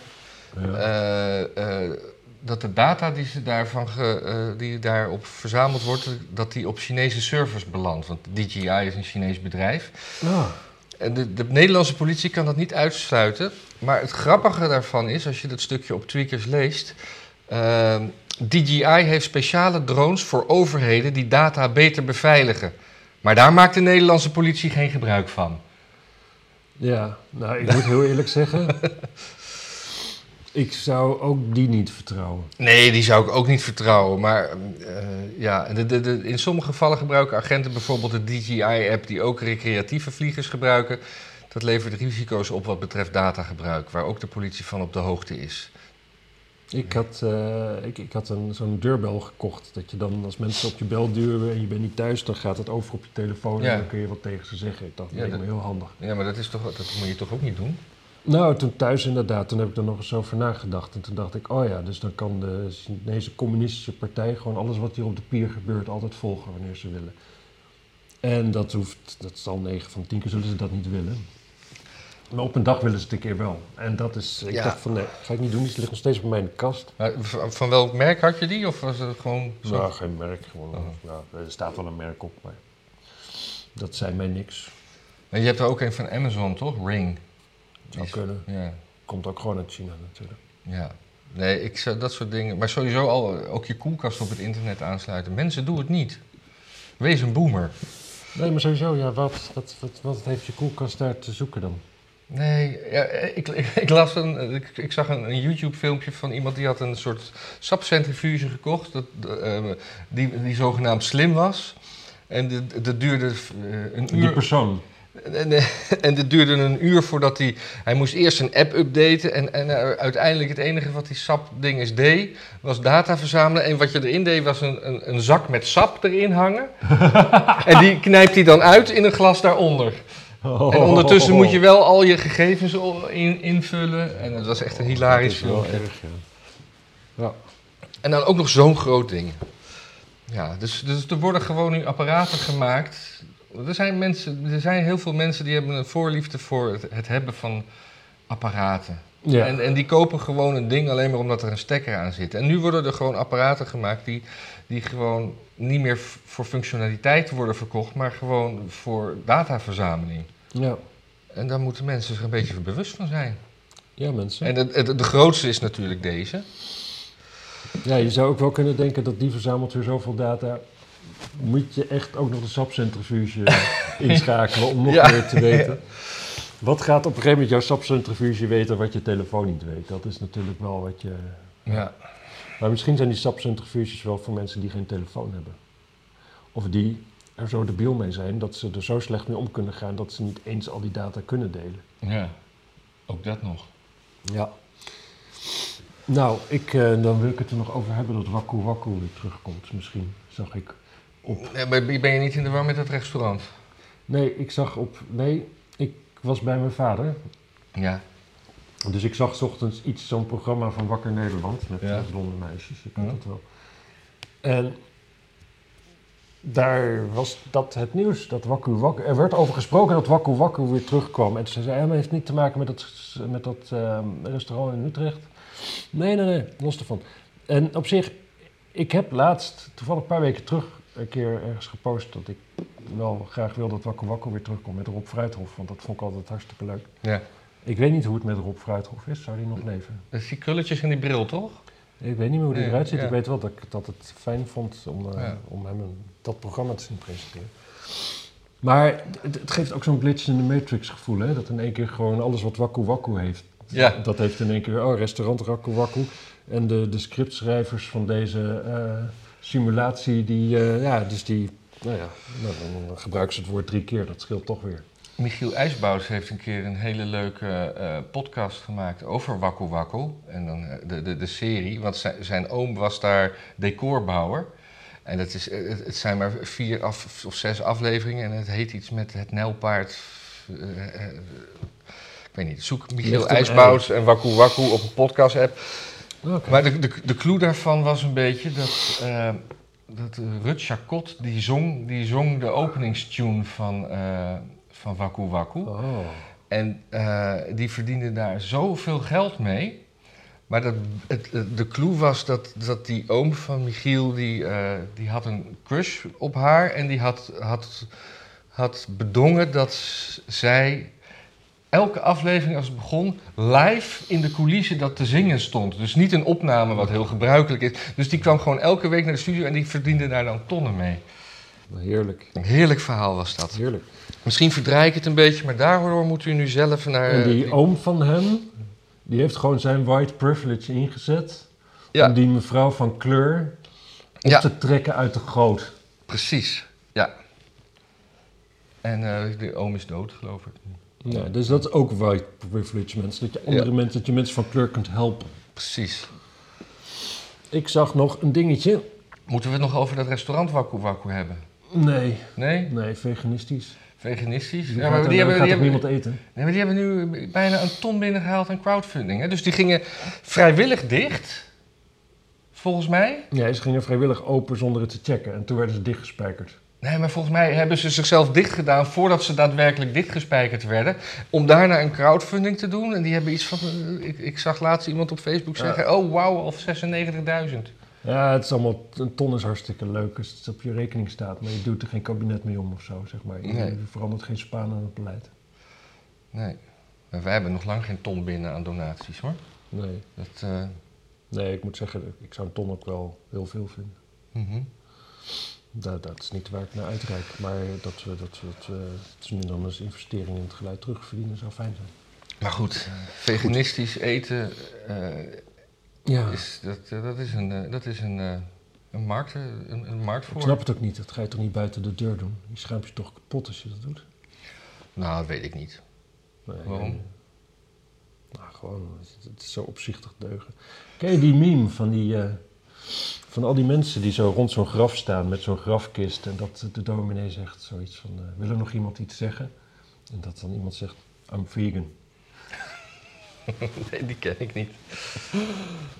Ja. eh, eh, dat de data die, ze daarvan ge, eh, die daarop verzameld wordt, dat die op Chinese servers belandt. Want DJI is een Chinees bedrijf. Ah, En de, de Nederlandse politie kan dat niet uitsluiten. Maar het grappige daarvan is, als je dat stukje op Tweakers leest. ehm, DJI heeft speciale drones voor overheden die data beter beveiligen. Maar daar maakt de Nederlandse politie geen gebruik van. ja, nou, ik moet heel eerlijk zeggen. Ik zou ook die niet vertrouwen. Nee, die zou ik ook niet vertrouwen. Maar eh, ja, de, de, de- in sommige gevallen gebruiken agenten bijvoorbeeld de DJI-app, die ook recreatieve vliegers gebruiken. Dat levert risico's op wat betreft datagebruik, waar ook de politie van op de hoogte is. Ik had, eh, ik, ik had een, zo'n deurbel gekocht. Dat je dan, als mensen op je bel duwen en je bent niet thuis, dan gaat het over op je telefoon Ja. en dan kun je wat tegen ze zeggen. Ik dacht, dat lijkt me heel handig. Ja, maar dat, is toch, dat moet je toch ook niet doen? Nou, toen thuis inderdaad, toen heb ik er nog eens over nagedacht. En toen dacht ik, oh ja, dus dan kan de Chinese communistische partij gewoon alles wat hier op de pier gebeurt altijd volgen wanneer ze willen. En dat hoeft, dat zal 9 van 10 keer zullen ze dat niet willen. Maar op een dag willen ze het een keer wel. En dat is, ik Ja. dacht van nee, ga ik niet doen, die ligt nog steeds bij mij in de kast. Maar van, welk merk had je die? Of was het gewoon zo? Nou, geen merk, gewoon, Oh. ja, er staat wel een merk op, maar dat zei mij niks. Maar je hebt er ook een van Amazon, toch? Ring. Zou kunnen. Ja, Komt ook gewoon uit China natuurlijk. ja. Nee, ik zou dat soort dingen. Maar sowieso al ook je koelkast op het internet aansluiten. Mensen, doe het niet. Wees een boomer. Nee, maar sowieso, ja, wat, wat, wat, wat heeft je koelkast daar te zoeken dan? Nee, ja, ik, ik, ik las een, ik, ik zag een, een YouTube-filmpje van iemand die had een soort sapcentrifuge gekocht, dat, eh, die, die zogenaamd slim was. En dat- duurde eh, een Die uur. persoon. En, en dit duurde een uur voordat hij... Hij moest eerst een app updaten en, en eh, uiteindelijk het enige wat die sap-ding is deed... was data verzamelen. En wat je erin deed was een, een, een zak met sap erin hangen. en die knijpt hij dan uit in een glas daaronder. En ondertussen moet je wel al je gegevens in, invullen. En het was echt een hilarisch Dat is wel filmpje. erg, ja. En dan ook nog zo'n groot ding. Ja, dus, dus er worden gewoon nu apparaten gemaakt. Er zijn, mensen, er zijn heel veel mensen die hebben een voorliefde voor het, het hebben van apparaten. Ja. En, en die kopen gewoon een ding alleen maar omdat er een stekker aan zit. En nu worden er gewoon apparaten gemaakt die, die gewoon niet meer voor functionaliteit worden verkocht, maar gewoon voor dataverzameling. ja. En daar moeten mensen zich een beetje bewust van zijn. ja, mensen. En het- de grootste is natuurlijk deze. Ja, je zou ook wel kunnen denken dat die verzamelt weer zoveel data. Moet je echt ook nog de sapcentrifuge inschakelen om nog Ja, meer te weten. Wat gaat op een gegeven moment jouw sapcentrifuge weten wat je telefoon niet weet? Dat is natuurlijk wel wat je... Ja. Maar misschien zijn die sapcentrifuges wel voor mensen die geen telefoon hebben. Of die er zo debiel mee zijn dat ze er zo slecht mee om kunnen gaan dat ze niet eens al die data kunnen delen. ja, ook dat nog. Ja. Nou, ik, eh, dan wil ik het er nog over hebben dat Waku Waku weer terugkomt. Misschien zag ik op. Ben je niet in de war met het restaurant? Nee, ik zag op. Nee, ik was bij mijn vader. Ja. Dus ik zag 's ochtends iets, zo'n programma van Wakker Nederland met Ja. blonde meisjes. Ik weet Ja. dat wel. En daar was dat het nieuws. Dat Waku Waku, er werd over gesproken dat Waku Waku weer terugkwam. En ze zei, het heeft niet te maken met dat, met dat ehm, restaurant in Utrecht. Nee, nee, nee, los ervan. En op zich, ik heb laatst, toevallig een paar weken terug, een keer ergens gepost dat ik wel graag wil dat Waku Waku weer terugkomt met Rob Fruithof. Want dat vond ik altijd hartstikke leuk. ja. Ik weet niet hoe het met Rob Fruithof is. Zou die nog leven? Dat is die krulletjes en die bril, toch? Ik weet niet meer hoe die Nee, eruit ziet. ja. Ik weet wel dat ik dat het fijn vond om, eh, Ja. om hem een- dat programma te zien presenteren. Maar het, het geeft ook zo'n glitch in de Matrix gevoel, hè? Dat in één keer gewoon alles wat Waku Waku heeft. Ja. Dat heeft in één keer, oh, restaurant Waku Waku. En de, de scriptschrijvers van deze eh, simulatie, die, eh, ja, dus die, nou ja, nou, dan, gebruiken ze het woord drie keer. Dat scheelt toch weer. Michiel IJsbouws heeft een keer een hele leuke eh, podcast gemaakt over Wakku Wakku. En dan eh, de, de, de serie, want zijn, zijn oom was daar decorbouwer. En het, is, het, het zijn maar vier af, of zes afleveringen en het heet iets met het nijlpaard ik weet niet, zoek Michiel IJsbouts en Waku Waku op een podcast-app. Maar de, de, de clue daarvan was een beetje dat, eh dat eh, Rut Chacot, die zong, die zong de openingstune van, eh van Waku Waku. Oh. En die verdiende daar zoveel geld mee. Maar dat, het, het- de clue was dat, dat die oom van Michiel, die, die had een crush op haar. En die had, had, had bedongen dat zij elke aflevering als het begon live in de coulissen dat te zingen stond. Dus niet een opname wat heel gebruikelijk is. Dus die kwam gewoon elke week naar de studio en die verdiende daar dan tonnen mee. Heerlijk, Een heerlijk verhaal was dat. heerlijk. Misschien verdraai ik het een beetje, maar daardoor moet u nu zelf naar... En die die- oom van hem, die heeft gewoon zijn white privilege ingezet... Ja. om die mevrouw van kleur op Ja. te trekken uit de goot. Precies, ja. En eh, de oom is dood, geloof ik. Ja, dus dat is ook white privilege, mensen. Dat je andere mensen, dat je mensen van kleur kunt helpen. Precies. Ik zag nog een dingetje. Moeten we het nog over dat restaurant Waku Waku hebben? Nee, Nee? nee, veganistisch. Veganistisch? Die Ja, maar die, hebben, die, hebben, niemand eten? nee, maar die hebben nu bijna een ton binnengehaald aan crowdfunding. Hè? Dus die gingen vrijwillig dicht, volgens mij. Ja, ze gingen vrijwillig open zonder het te checken. En toen werden ze dichtgespijkerd. Nee, maar volgens mij hebben ze zichzelf dicht gedaan voordat ze daadwerkelijk dichtgespijkerd werden. Om daarna een crowdfunding te doen. En die hebben iets van. eh, Ik, ik zag laatst iemand op Facebook Ja. zeggen: Oh, wauw, of 96.000. Ja, het is allemaal, een ton is hartstikke leuk als het op je rekening staat. Maar je doet er geen kabinet mee om of zo, zeg maar. Je, Nee. je verandert geen spaan aan het beleid. Nee. Maar wij hebben nog lang geen ton binnen aan donaties hoor. Nee. Dat, eh, nee, ik moet zeggen, ik zou een ton ook wel heel veel vinden. mhm. Dat, dat is niet waar ik naar uitreik. Maar dat we, dat we, dat we het nu dan als investering in het geluid terugverdienen zou fijn zijn. Maar goed, veganistisch eten eh, Ja, is, dat, eh, dat is een, eh, dat is een, een, markt, een, een markt ik voor. snap het ook niet. Dat ga je toch niet buiten de deur doen? Je schaamt je toch kapot als je dat doet? Nou, dat weet ik niet. Nee, Waarom? nee. Nou, gewoon, het, is zo opzichtig deugen. Ken je die meme van, die, van al die mensen die zo rond zo'n graf staan met zo'n grafkist en dat de dominee zegt zoiets van, eh, wil er nog iemand iets zeggen? En dat dan iemand zegt, I'm vegan. Nee, die ken ik niet.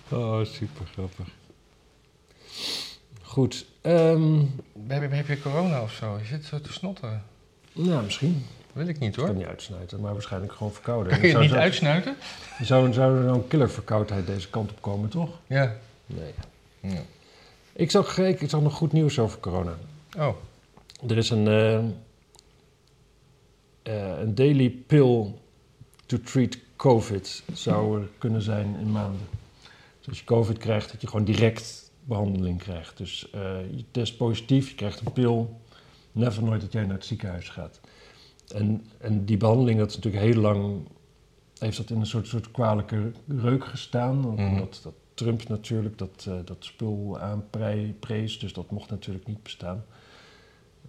Oh, super grappig. Goed, ehm, Heb, je- heb je corona of zo? Je zit zo te snotteren. nou misschien. Wil ik niet Ik kan hoor. niet uitsnijten, maar waarschijnlijk gewoon verkouden. Kun je zou, niet zou, uitsnuiten? zou, zou er nou een killerverkoudheid deze kant op komen, toch? Ja. Nee. ja. Ik zag, ik, ik zag nog goed nieuws over corona. Oh, Er is een, eh, eh, een daily pill to treat COVID zou er kunnen zijn in maanden. Dus als je COVID krijgt, dat je gewoon direct behandeling krijgt. Dus eh, je test positief, je krijgt een pil. Never nooit dat jij naar het ziekenhuis gaat. En, en die behandeling, dat is natuurlijk heel lang... heeft dat in een soort, soort kwalijke reuk gestaan. Mhm. Omdat dat Trump natuurlijk dat, eh, dat spul aanprees. Dus dat mocht natuurlijk niet bestaan.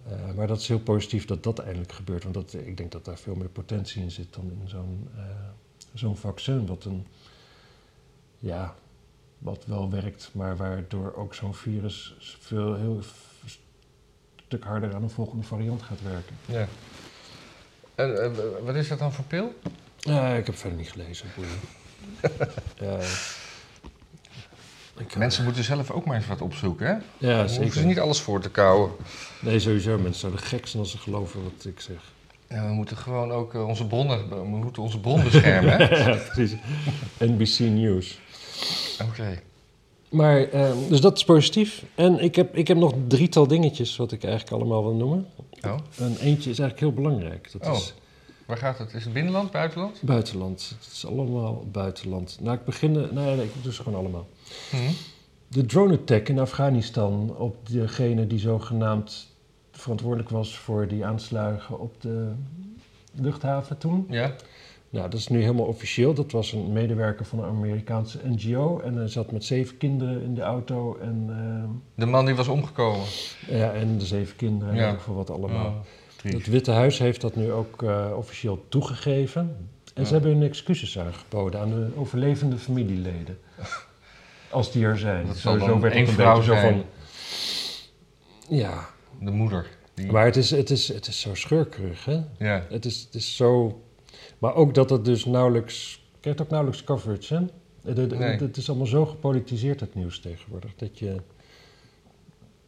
Eh, maar dat is heel positief dat dat eindelijk gebeurt. Want dat, ik denk dat daar veel meer potentie in zit dan in zo'n eh, zo'n vaccin. Wat, een, ja, wat wel werkt, maar waardoor ook zo'n virus veel, heel stuk harder aan een volgende variant gaat werken. ja. En wat is dat dan voor pil? Ja, ik heb verder niet gelezen. ja, Mensen moeten zelf ook maar eens wat opzoeken, hè? Ja, Dan hoeven zeker. ze niet alles voor te kouwen. Nee, sowieso. Mensen zouden gek zijn als ze geloven wat ik zeg. Ja, we moeten gewoon ook eh, onze bronnen, we moeten onze bron beschermen, hè? ja, precies. NBC News. Oké. Maar, eh, dus dat is positief. En ik heb, ik heb nog drietal dingetjes wat ik eigenlijk allemaal wil noemen. Oh, En eentje is eigenlijk heel belangrijk. Dat Oh. is waar gaat het? Is het binnenland, buitenland? buitenland. Het is allemaal buitenland. Nou, ik begin... Nee, nee, ik doe ze gewoon allemaal. Hm. De drone-attack in Afghanistan op degene die zogenaamd verantwoordelijk was voor die aanslagen op de luchthaven toen. Ja. Nou, dat is nu helemaal officieel. Dat was een medewerker van een Amerikaanse NGO. En hij zat met zeven kinderen in de auto. En, De man die was omgekomen. eh, ja, en de zeven kinderen en Ja. ik veel wat allemaal. Oh. Het Witte Huis heeft dat nu ook eh, officieel toegegeven. En Ja. ze hebben hun excuses aangeboden aan de overlevende familieleden. Als die er zijn. Dat zal dan werd een vrouw zo van... Ja, De moeder. Die- Maar het is, het, is, het is zo schurkerig, hè? Ja, Het is, het is zo... Maar ook dat het dus nauwelijks... krijgt ook nauwelijks coverage, hè? Het, het- Nee. het is allemaal zo gepolitiseerd, het nieuws tegenwoordig, dat je...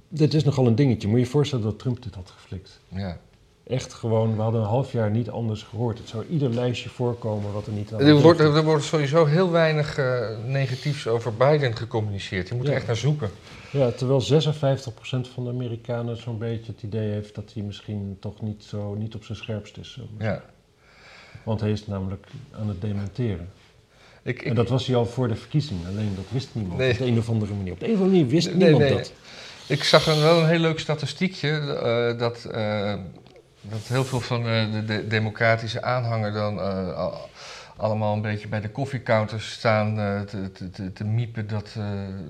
Dit is nogal een dingetje. Moet je je voorstellen dat Trump dit had geflikt. ja. Echt gewoon, we hadden een half jaar niet anders gehoord. Het zou ieder lijstje voorkomen wat er niet aan Er wordt, er wordt sowieso heel weinig eh, negatiefs over Biden gecommuniceerd. Je moet er echt naar zoeken. Ja, terwijl 56% van de Amerikanen zo'n beetje het idee heeft dat hij misschien toch niet, zo, niet op zijn scherpst is. Ja. Want hij is namelijk aan het dementeren. Ik, ik, En dat was hij al voor de verkiezing, alleen dat wist niemand. Nee. Op de een of andere manier. Op de een of andere manier wist Nee, niemand nee. dat. Ik zag een, wel een heel leuk statistiekje. eh, dat, eh, dat heel veel van eh, de, de democratische aanhanger dan eh, al- allemaal een beetje bij de koffiecounters staan eh, te, te, te, miepen dat,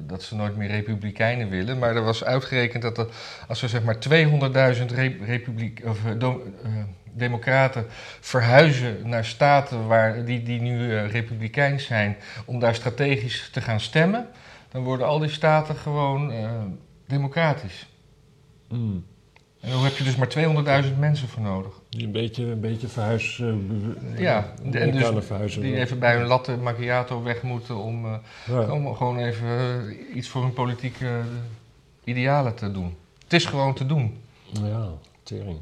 dat ze nooit meer republikeinen willen. Maar er was uitgerekend dat er, als er zeg maar 200.000 re- republiek, of, democraten verhuizen naar staten waar, die, die nu republikeins zijn, om daar strategisch te gaan stemmen, dan worden al die staten gewoon democratisch. Mm. En dan heb je dus maar 200.000 mensen voor nodig. Een beetje, een beetje verhuis... eh, Ja, en dus verhuizen. die even bij hun latte macchiato weg moeten om, eh, Ja. om gewoon even eh, iets voor hun politieke idealen te doen. Het is gewoon te doen. ja, tering.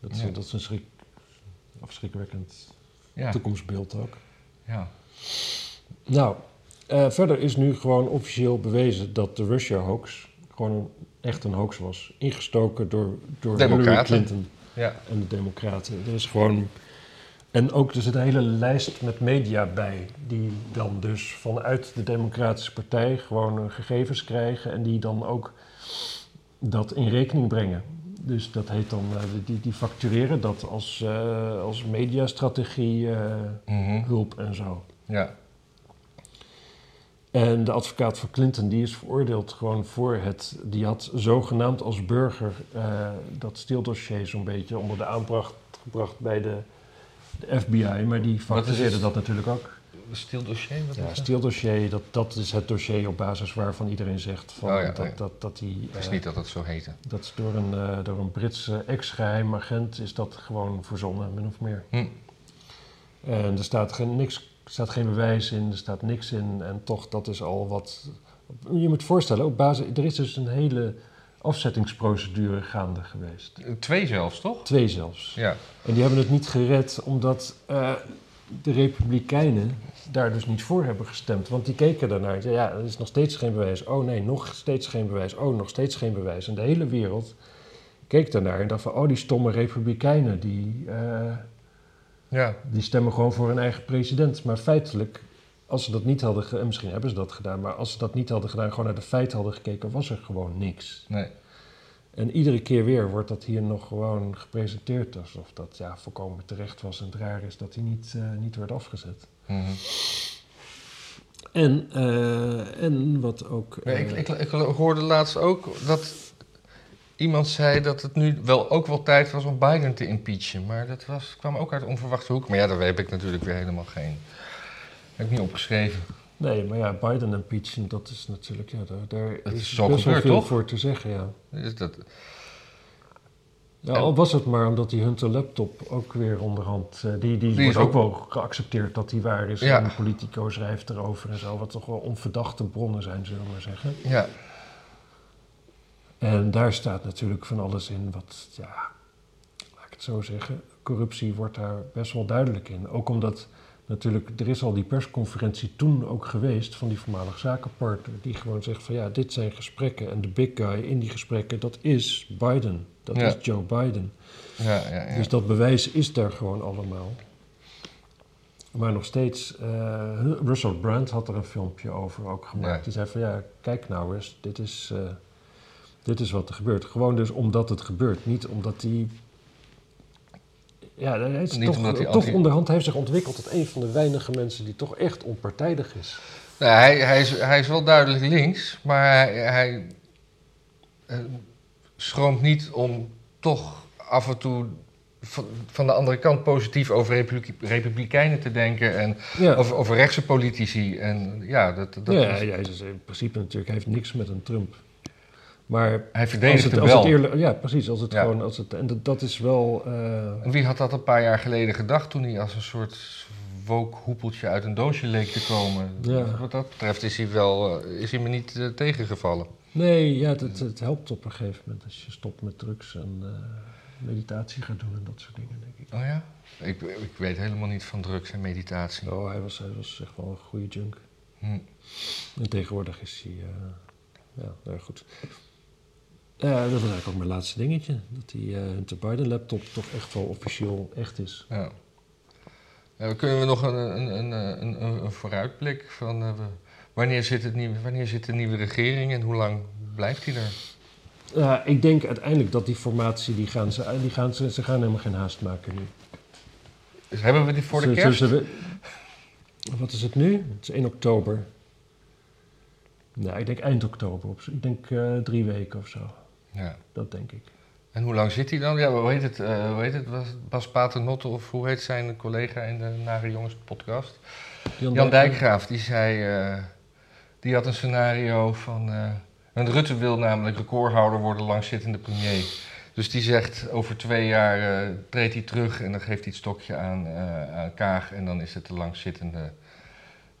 Dat is, Ja. dat is een schrik, afschrikwekkend Ja, toekomstbeeld ook. ja. Nou, verder is nu gewoon officieel bewezen dat de Russia-hoax gewoon een, echt een hoax was. Ingestoken door, door Hillary. Clinton ja. en de Democraten. Er is gewoon... En ook er zit een hele lijst met media bij, die dan dus vanuit de Democratische Partij gewoon eh, gegevens krijgen en die dan ook dat in rekening brengen. Dus dat heet dan, eh, die, die factureren dat als, eh, als mediastrategie, Mhm. hulp en zo. ja. En de advocaat van Clinton die is veroordeeld gewoon voor het... Die had zogenaamd als burger eh, dat steeldossier zo'n beetje onder de aandacht gebracht bij de, de FBI. Maar die factureerde het? dat natuurlijk ook. Stil dossier? Wat Ja, is dat? dat, dat is het dossier op basis waarvan iedereen zegt van, Oh ja, dat, dat, dat, die... Ik wist eh, niet dat het zo heette. dat is door een, eh, door een Britse ex-geheim agent is dat gewoon verzonnen, min of meer. Hm. En er staat geen, niks, er staat geen bewijs in, er staat niks in. En toch, dat is al wat... Je moet voorstellen, op basis, er is dus een hele afzettingsprocedure gaande geweest. Twee zelfs, toch? Twee zelfs. Ja. En die hebben het niet gered omdat eh, de Republikeinen daar dus niet voor hebben gestemd. Want die keken daarnaar. Ja, er is nog steeds geen bewijs. Oh nee, nog steeds geen bewijs. Oh, nog steeds geen bewijs. En de hele wereld keek daarnaar en dacht van... Oh, die stomme Republikeinen, die, eh, Ja. die stemmen gewoon voor hun eigen president. Maar feitelijk, als ze dat niet hadden... ge- en misschien hebben ze dat gedaan... maar als ze dat niet hadden gedaan, gewoon naar de feiten hadden gekeken... was er gewoon niks. Nee. En iedere keer weer wordt dat hier nog gewoon gepresenteerd alsof dat ja, volkomen terecht was. En het raar is dat hij niet, eh, niet werd afgezet. Mhm. En, eh, en wat ook. Nee, eh, ik, ik, ik hoorde laatst ook dat iemand zei dat het nu wel ook wel tijd was om Biden te impeachen. Maar dat was, kwam ook uit onverwachte hoek. Maar ja, daar heb ik natuurlijk weer helemaal geen... Heb ik niet opgeschreven. nee, maar ja, Biden impeachen, dat is natuurlijk. Ja, daar, daar Dat is is zo best wel gebeurd, veel toch? voor te zeggen, ja. Dus dat, ja. Al was het maar omdat die Hunter laptop ook weer onderhand. eh, die die, Die is wordt ook ook- wel geaccepteerd dat die waar is. Ja. En Politico schrijft erover en zo. Wat toch wel onverdachte bronnen zijn, zullen we maar zeggen. ja, En daar staat natuurlijk van alles in wat, ja, laat ik het zo zeggen, corruptie wordt daar best wel duidelijk in. Ook omdat natuurlijk, er is al die persconferentie toen ook geweest van die voormalig zakenpartner, die gewoon zegt van ja, dit zijn gesprekken en de big guy in die gesprekken, dat is Biden, dat Ja. is Joe Biden. ja, ja. ja. Dus dat bewijs is daar gewoon allemaal. Maar nog steeds, eh, Russell Brand had er een filmpje over ook gemaakt. Die zei van ja, kijk nou eens, dit is, eh, dit is wat er gebeurt. Gewoon dus omdat het gebeurt, niet omdat hij... Ja, hij is Niet toch, omdat hij toch anti- onderhand heeft zich ontwikkeld tot een van de weinige mensen die toch echt onpartijdig is. Nou, hij, hij, is, hij is wel duidelijk links, maar hij, hij eh, schroomt niet om toch af en toe van, van de andere kant positief over republi- republikeinen te denken en Ja, over, over rechtse politici. En ja, dat, dat ja, is- ja, is in principe natuurlijk heeft niks met een Trump. Maar Hij als verdedigde het, als wel. het eerlijk, ja, precies. Als het Ja. gewoon, als het, en dat, dat is wel. eh, En wie had dat een paar jaar geleden gedacht toen hij als een soort wookhoepeltje uit een doosje leek te komen? Ja. Wat dat betreft is hij, wel, eh, is hij me niet eh, tegengevallen. nee, ja, het, het helpt op een gegeven moment als je stopt met drugs en meditatie gaat doen en dat soort dingen, denk ik. Oh ja? Ik, ik weet helemaal niet van drugs en meditatie. Oh, hij was, hij was echt wel een goede junk. Hm. En tegenwoordig is hij. ja, erg goed. Ja, dat was eigenlijk ook mijn laatste dingetje. Dat die eh Hunter Biden laptop toch echt wel officieel echt is. Ja. Ja, kunnen we nog een, een, een, een, vooruitblik van eh, wanneer, zit het nieuwe, wanneer zit de nieuwe regering en hoe lang blijft die er? Ja, ik denk uiteindelijk dat die formatie, die gaan ze, die gaan ze, ze gaan helemaal geen haast maken nu. Dus hebben we die voor de Ze- kerst? ze- wat is het nu? Het is 1 oktober. Nou, ik denk eind oktober. Op, ik denk eh, drie weken of zo. Ja. Dat denk ik. En hoe lang zit hij dan? Ja, hoe heet het? eh, hoe heet het? Bas Paternotte of hoe heet zijn collega in de Nare Jongens podcast? Jan Dijkgraaf, die zei... eh, die had een scenario van... eh en Rutte wil namelijk recordhouder worden langzittende premier. Dus die zegt over twee jaar treedt hij terug en dan geeft hij het stokje aan, aan Kaag. En dan is het de langzittende...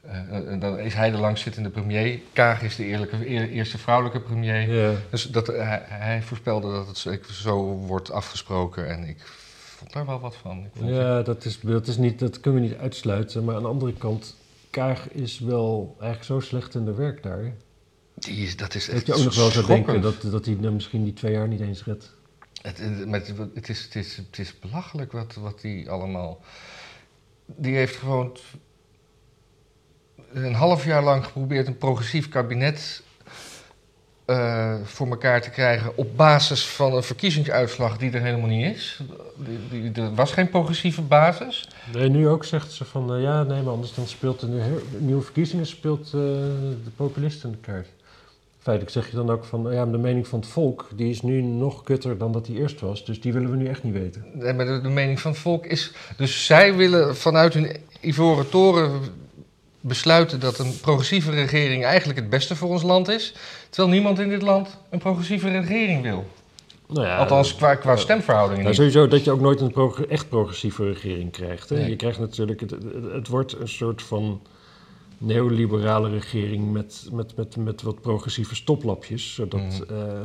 eh, eh, dan is hij de langzittende premier. Kaag is de eerlijke, eer- eerste vrouwelijke premier. Ja. Dus dat, hij, hij voorspelde dat het zo, zo wordt afgesproken en ik vond daar wel wat van. Ik vond het- Ja, dat, is, dat, is niet, dat kunnen we niet uitsluiten. Maar aan de andere kant, Kaag is wel eigenlijk zo slecht in de werk daar. die is, dat is Dat echt je ook nog wel zou denken dat, dat hij misschien die twee jaar niet eens redt. Het, het, met- het, is, het, is, het is belachelijk wat, wat die allemaal... Die heeft gewoon een half jaar lang geprobeerd een progressief kabinet eh, voor elkaar te krijgen op basis van een verkiezingsuitslag die er helemaal niet is. Die, die, er was geen progressieve basis. Nee, nu ook zegt ze van eh, ja, nee, maar anders dan speelt de nieuwe verkiezingen speelt eh, de populisten de kaart. Feitelijk zeg je dan ook van, ja, de mening van het volk, die is nu nog kutter dan dat die eerst was, dus die willen we nu echt niet weten. Nee, maar de, de mening van het volk is. Dus zij willen vanuit hun ivoren toren besluiten dat een progressieve regering eigenlijk het beste voor ons land is. Terwijl niemand in dit land een progressieve regering wil. Nou ja, Althans, qua, qua eh, stemverhoudingen Nou, sowieso dat je ook nooit een echt progressieve regering krijgt. Hè? Nee. Je krijgt natuurlijk, het, het, het wordt een soort van neoliberale regering met, met, met, met wat progressieve stoplapjes. Zodat, Mhm. eh,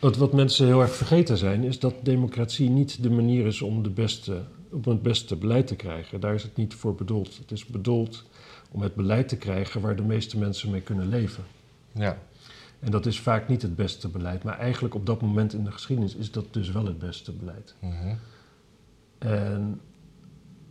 wat, wat mensen heel erg vergeten zijn, is dat democratie niet de manier is om, de beste, om het beste beleid te krijgen. Daar is het niet voor bedoeld. Het is bedoeld om het beleid te krijgen waar de meeste mensen mee kunnen leven. Ja. En dat is vaak niet het beste beleid. Maar eigenlijk op dat moment in de geschiedenis is dat dus wel het beste beleid. Mhm. En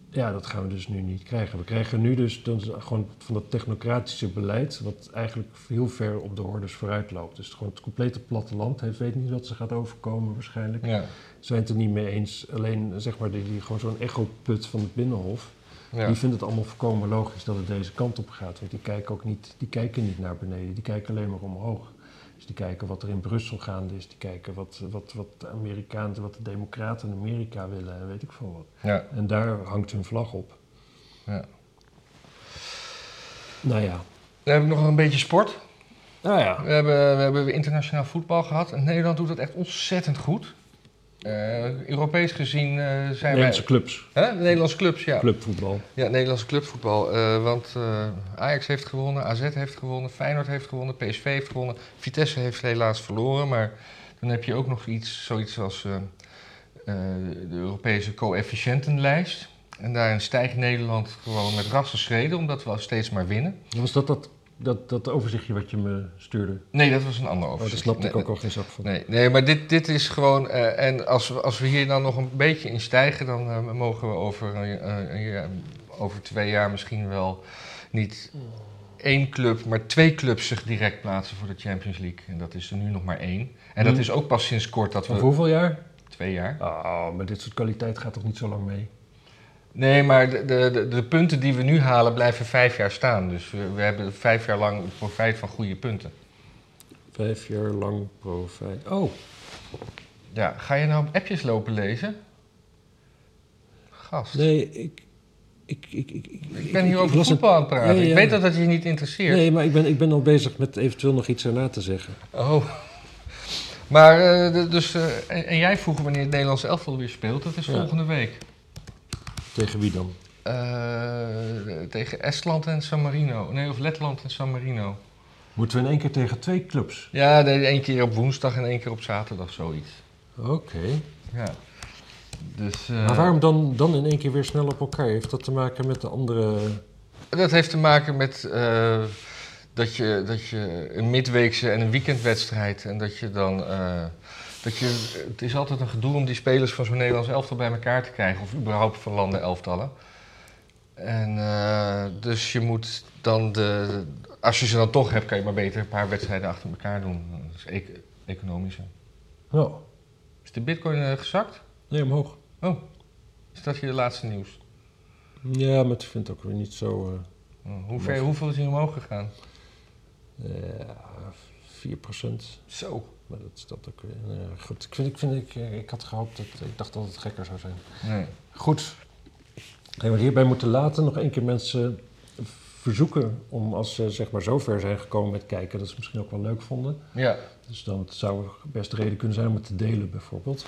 ja, dat gaan we dus nu niet krijgen. We krijgen nu dus dan gewoon van dat technocratische beleid, wat eigenlijk heel ver op de hordes vooruit loopt. Dus gewoon het complete platteland heeft, weet niet wat ze gaat overkomen waarschijnlijk. Ja. Ze zijn het er niet mee eens. Alleen zeg maar die, die gewoon zo'n echoput van het Binnenhof, Ja. die vindt het allemaal volkomen logisch dat het deze kant op gaat. Want die kijken ook niet, die kijken niet naar beneden, die kijken alleen maar omhoog. Die kijken wat er in Brussel gaande is, die kijken wat, wat, wat de Amerikanen, wat de Democraten in Amerika willen en weet ik veel wat. Ja. En daar hangt hun vlag op. Ja. Nou ja. Dan heb ik nog een beetje sport. Nou ja. We hebben, we hebben internationaal voetbal gehad. En Nederland doet het echt ontzettend goed. Eh, Europees gezien eh, zijn Nederlandse wij... clubs, Hè? Nederlandse clubs, ja. clubvoetbal. Ja, Nederlandse clubvoetbal. Eh, want Ajax heeft gewonnen, AZ heeft gewonnen, Feyenoord heeft gewonnen, PSV heeft gewonnen. Vitesse heeft helaas verloren, maar dan heb je ook nog iets, zoiets als de Europese coëfficiëntenlijst. En daarin stijgt Nederland gewoon met rassen schreden, omdat we al steeds maar winnen. Was dat dat, dat dat overzichtje wat je me stuurde? Nee, dat was een ander Oh, overzicht. daar snapte Nee, ik ook al geen zak van. Nee, nee maar dit, dit is gewoon. eh, en als we, als we hier dan nog een beetje in stijgen, dan eh, mogen we over, jaar- over twee jaar misschien wel niet één club, maar twee clubs zich direct plaatsen voor de Champions League. En dat is er nu nog maar één. En dat Hmm. is ook pas sinds kort dat we. hoeveel jaar? Twee jaar. Oh, maar dit soort kwaliteit gaat toch niet zo lang mee? Nee, maar de, de, de, punten die we nu halen blijven vijf jaar staan. Dus we, we hebben vijf jaar lang profijt van goede punten. Vijf jaar lang profijt. Oh, Ja, ga je nou appjes lopen lezen? Gast. nee, ik... ik, ik, ik, Ik ben hier over voetbal aan het praten. Ja, ja. Ik weet dat dat je niet interesseert. Nee, maar ik ben, ik ben al bezig met eventueel nog iets erna te zeggen. Oh. Maar, eh, dus, eh, en, en jij vroeg wanneer het Nederlandse elftal weer speelt. Dat is Ja. volgende week. Tegen wie dan? Eh, tegen Estland en San Marino. Nee, of Letland en San Marino. Moeten we in één keer tegen twee clubs? Ja, één keer op woensdag en één keer op zaterdag, zoiets. Oké. Ja. Dus, eh, Maar waarom dan, dan in één keer weer snel op elkaar? Heeft dat te maken met de andere... Dat heeft te maken met eh, dat, je, dat je een midweekse en een weekendwedstrijd. En dat je dan. Dat je, het is altijd een gedoe om die spelers van zo'n Nederlands elftal bij elkaar te krijgen. Of überhaupt van landen elftallen. En eh, dus je moet dan de. Als je ze dan toch hebt, kan je maar beter een paar wedstrijden achter elkaar doen. Dat is ec- economischer. Oh, Is de bitcoin eh, gezakt? nee, omhoog. Oh, is dat je laatste nieuws? Ja, maar ik vind het ook weer niet zo... Oh, hoe ver, hoeveel is hij omhoog gegaan? eh 4%. Zo. Maar dat is dat ook weer... nou goed, ik, vind, ik, vind, ik, eh, ik had gehoopt dat... Ik dacht dat het gekker zou zijn. Nee. Goed. Gaan we hierbij moeten laten. Nog één keer mensen verzoeken om als ze zeg maar zo ver zijn gekomen met kijken... dat ze misschien ook wel leuk vonden. Ja. Dus dan het zou best reden kunnen zijn om het te delen bijvoorbeeld.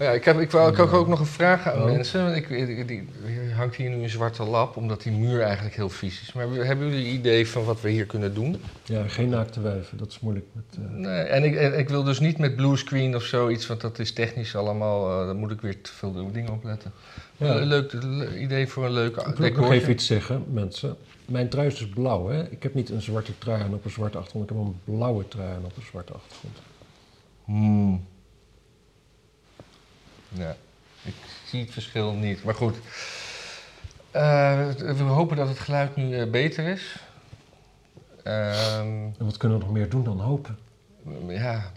Oh Ja, ik heb, ik, wou, ik ook nog een vraag aan Oh. mensen. Want Ik, die, hangt hier nu een zwarte lap, omdat die muur eigenlijk heel vies is. Maar hebben jullie een idee van wat we hier kunnen doen? Ja, geen naakte wijven. Dat is moeilijk met... eh, Nee, en ik, en ik wil dus niet met bluescreen of zoiets, want dat is technisch allemaal... eh daar moet ik weer te veel dingen op letten. Ja. Een leuk le- idee voor een leuk Ik wil ook nog even iets zeggen, mensen. Mijn trui is dus blauw, hè? Ik heb niet een zwarte trui aan op een zwarte achtergrond. Ik heb een blauwe trui aan op een zwarte achtergrond. Hmm. Ja, ik zie het verschil niet. Maar goed. Eh, we hopen dat het geluid nu eh, beter is. Ehm, En wat kunnen we nog meer doen dan hopen? ja,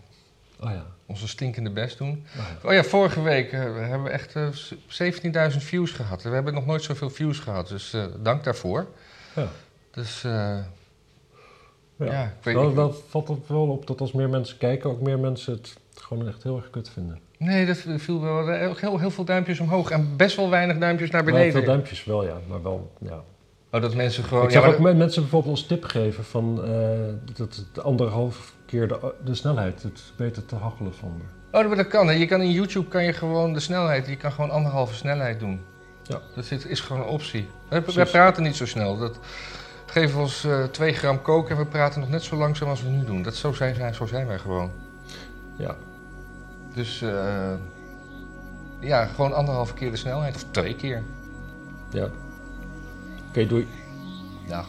Oh ja. onze stinkende best doen. Oh ja. Oh ja, vorige week eh, hebben we echt eh, 17.000 views gehad. We hebben nog nooit zoveel views gehad, dus dank daarvoor. Ja. Dus Ja. Ja, ik weet wel, niet. wel valt het wel op dat als meer mensen kijken, ook meer mensen het gewoon echt heel erg kut vinden. Nee, dat viel wel eh, heel, heel veel duimpjes omhoog en best wel weinig duimpjes naar Maar beneden. veel duimpjes wel, ja. Maar wel, ja. Oh, dat mensen gewoon... ik zag maar ook me- mensen bijvoorbeeld als tip geven van eh, dat het anderhalf keer de, de snelheid het beter te hachelen vonden. Oh, maar dat kan. Hè. Je kan in YouTube kan je gewoon de snelheid, je kan gewoon anderhalve snelheid doen. Ja. Dat is, is gewoon een optie. Wij, praten niet zo snel. Dat geven ons eh 2 gram kook en we praten nog net zo langzaam als we nu doen. Dat, zo, zijn, zo zijn wij gewoon. Ja. Dus eh, ja, gewoon anderhalve keer de snelheid. Of twee keer. Ja. Oké, doei. Dag.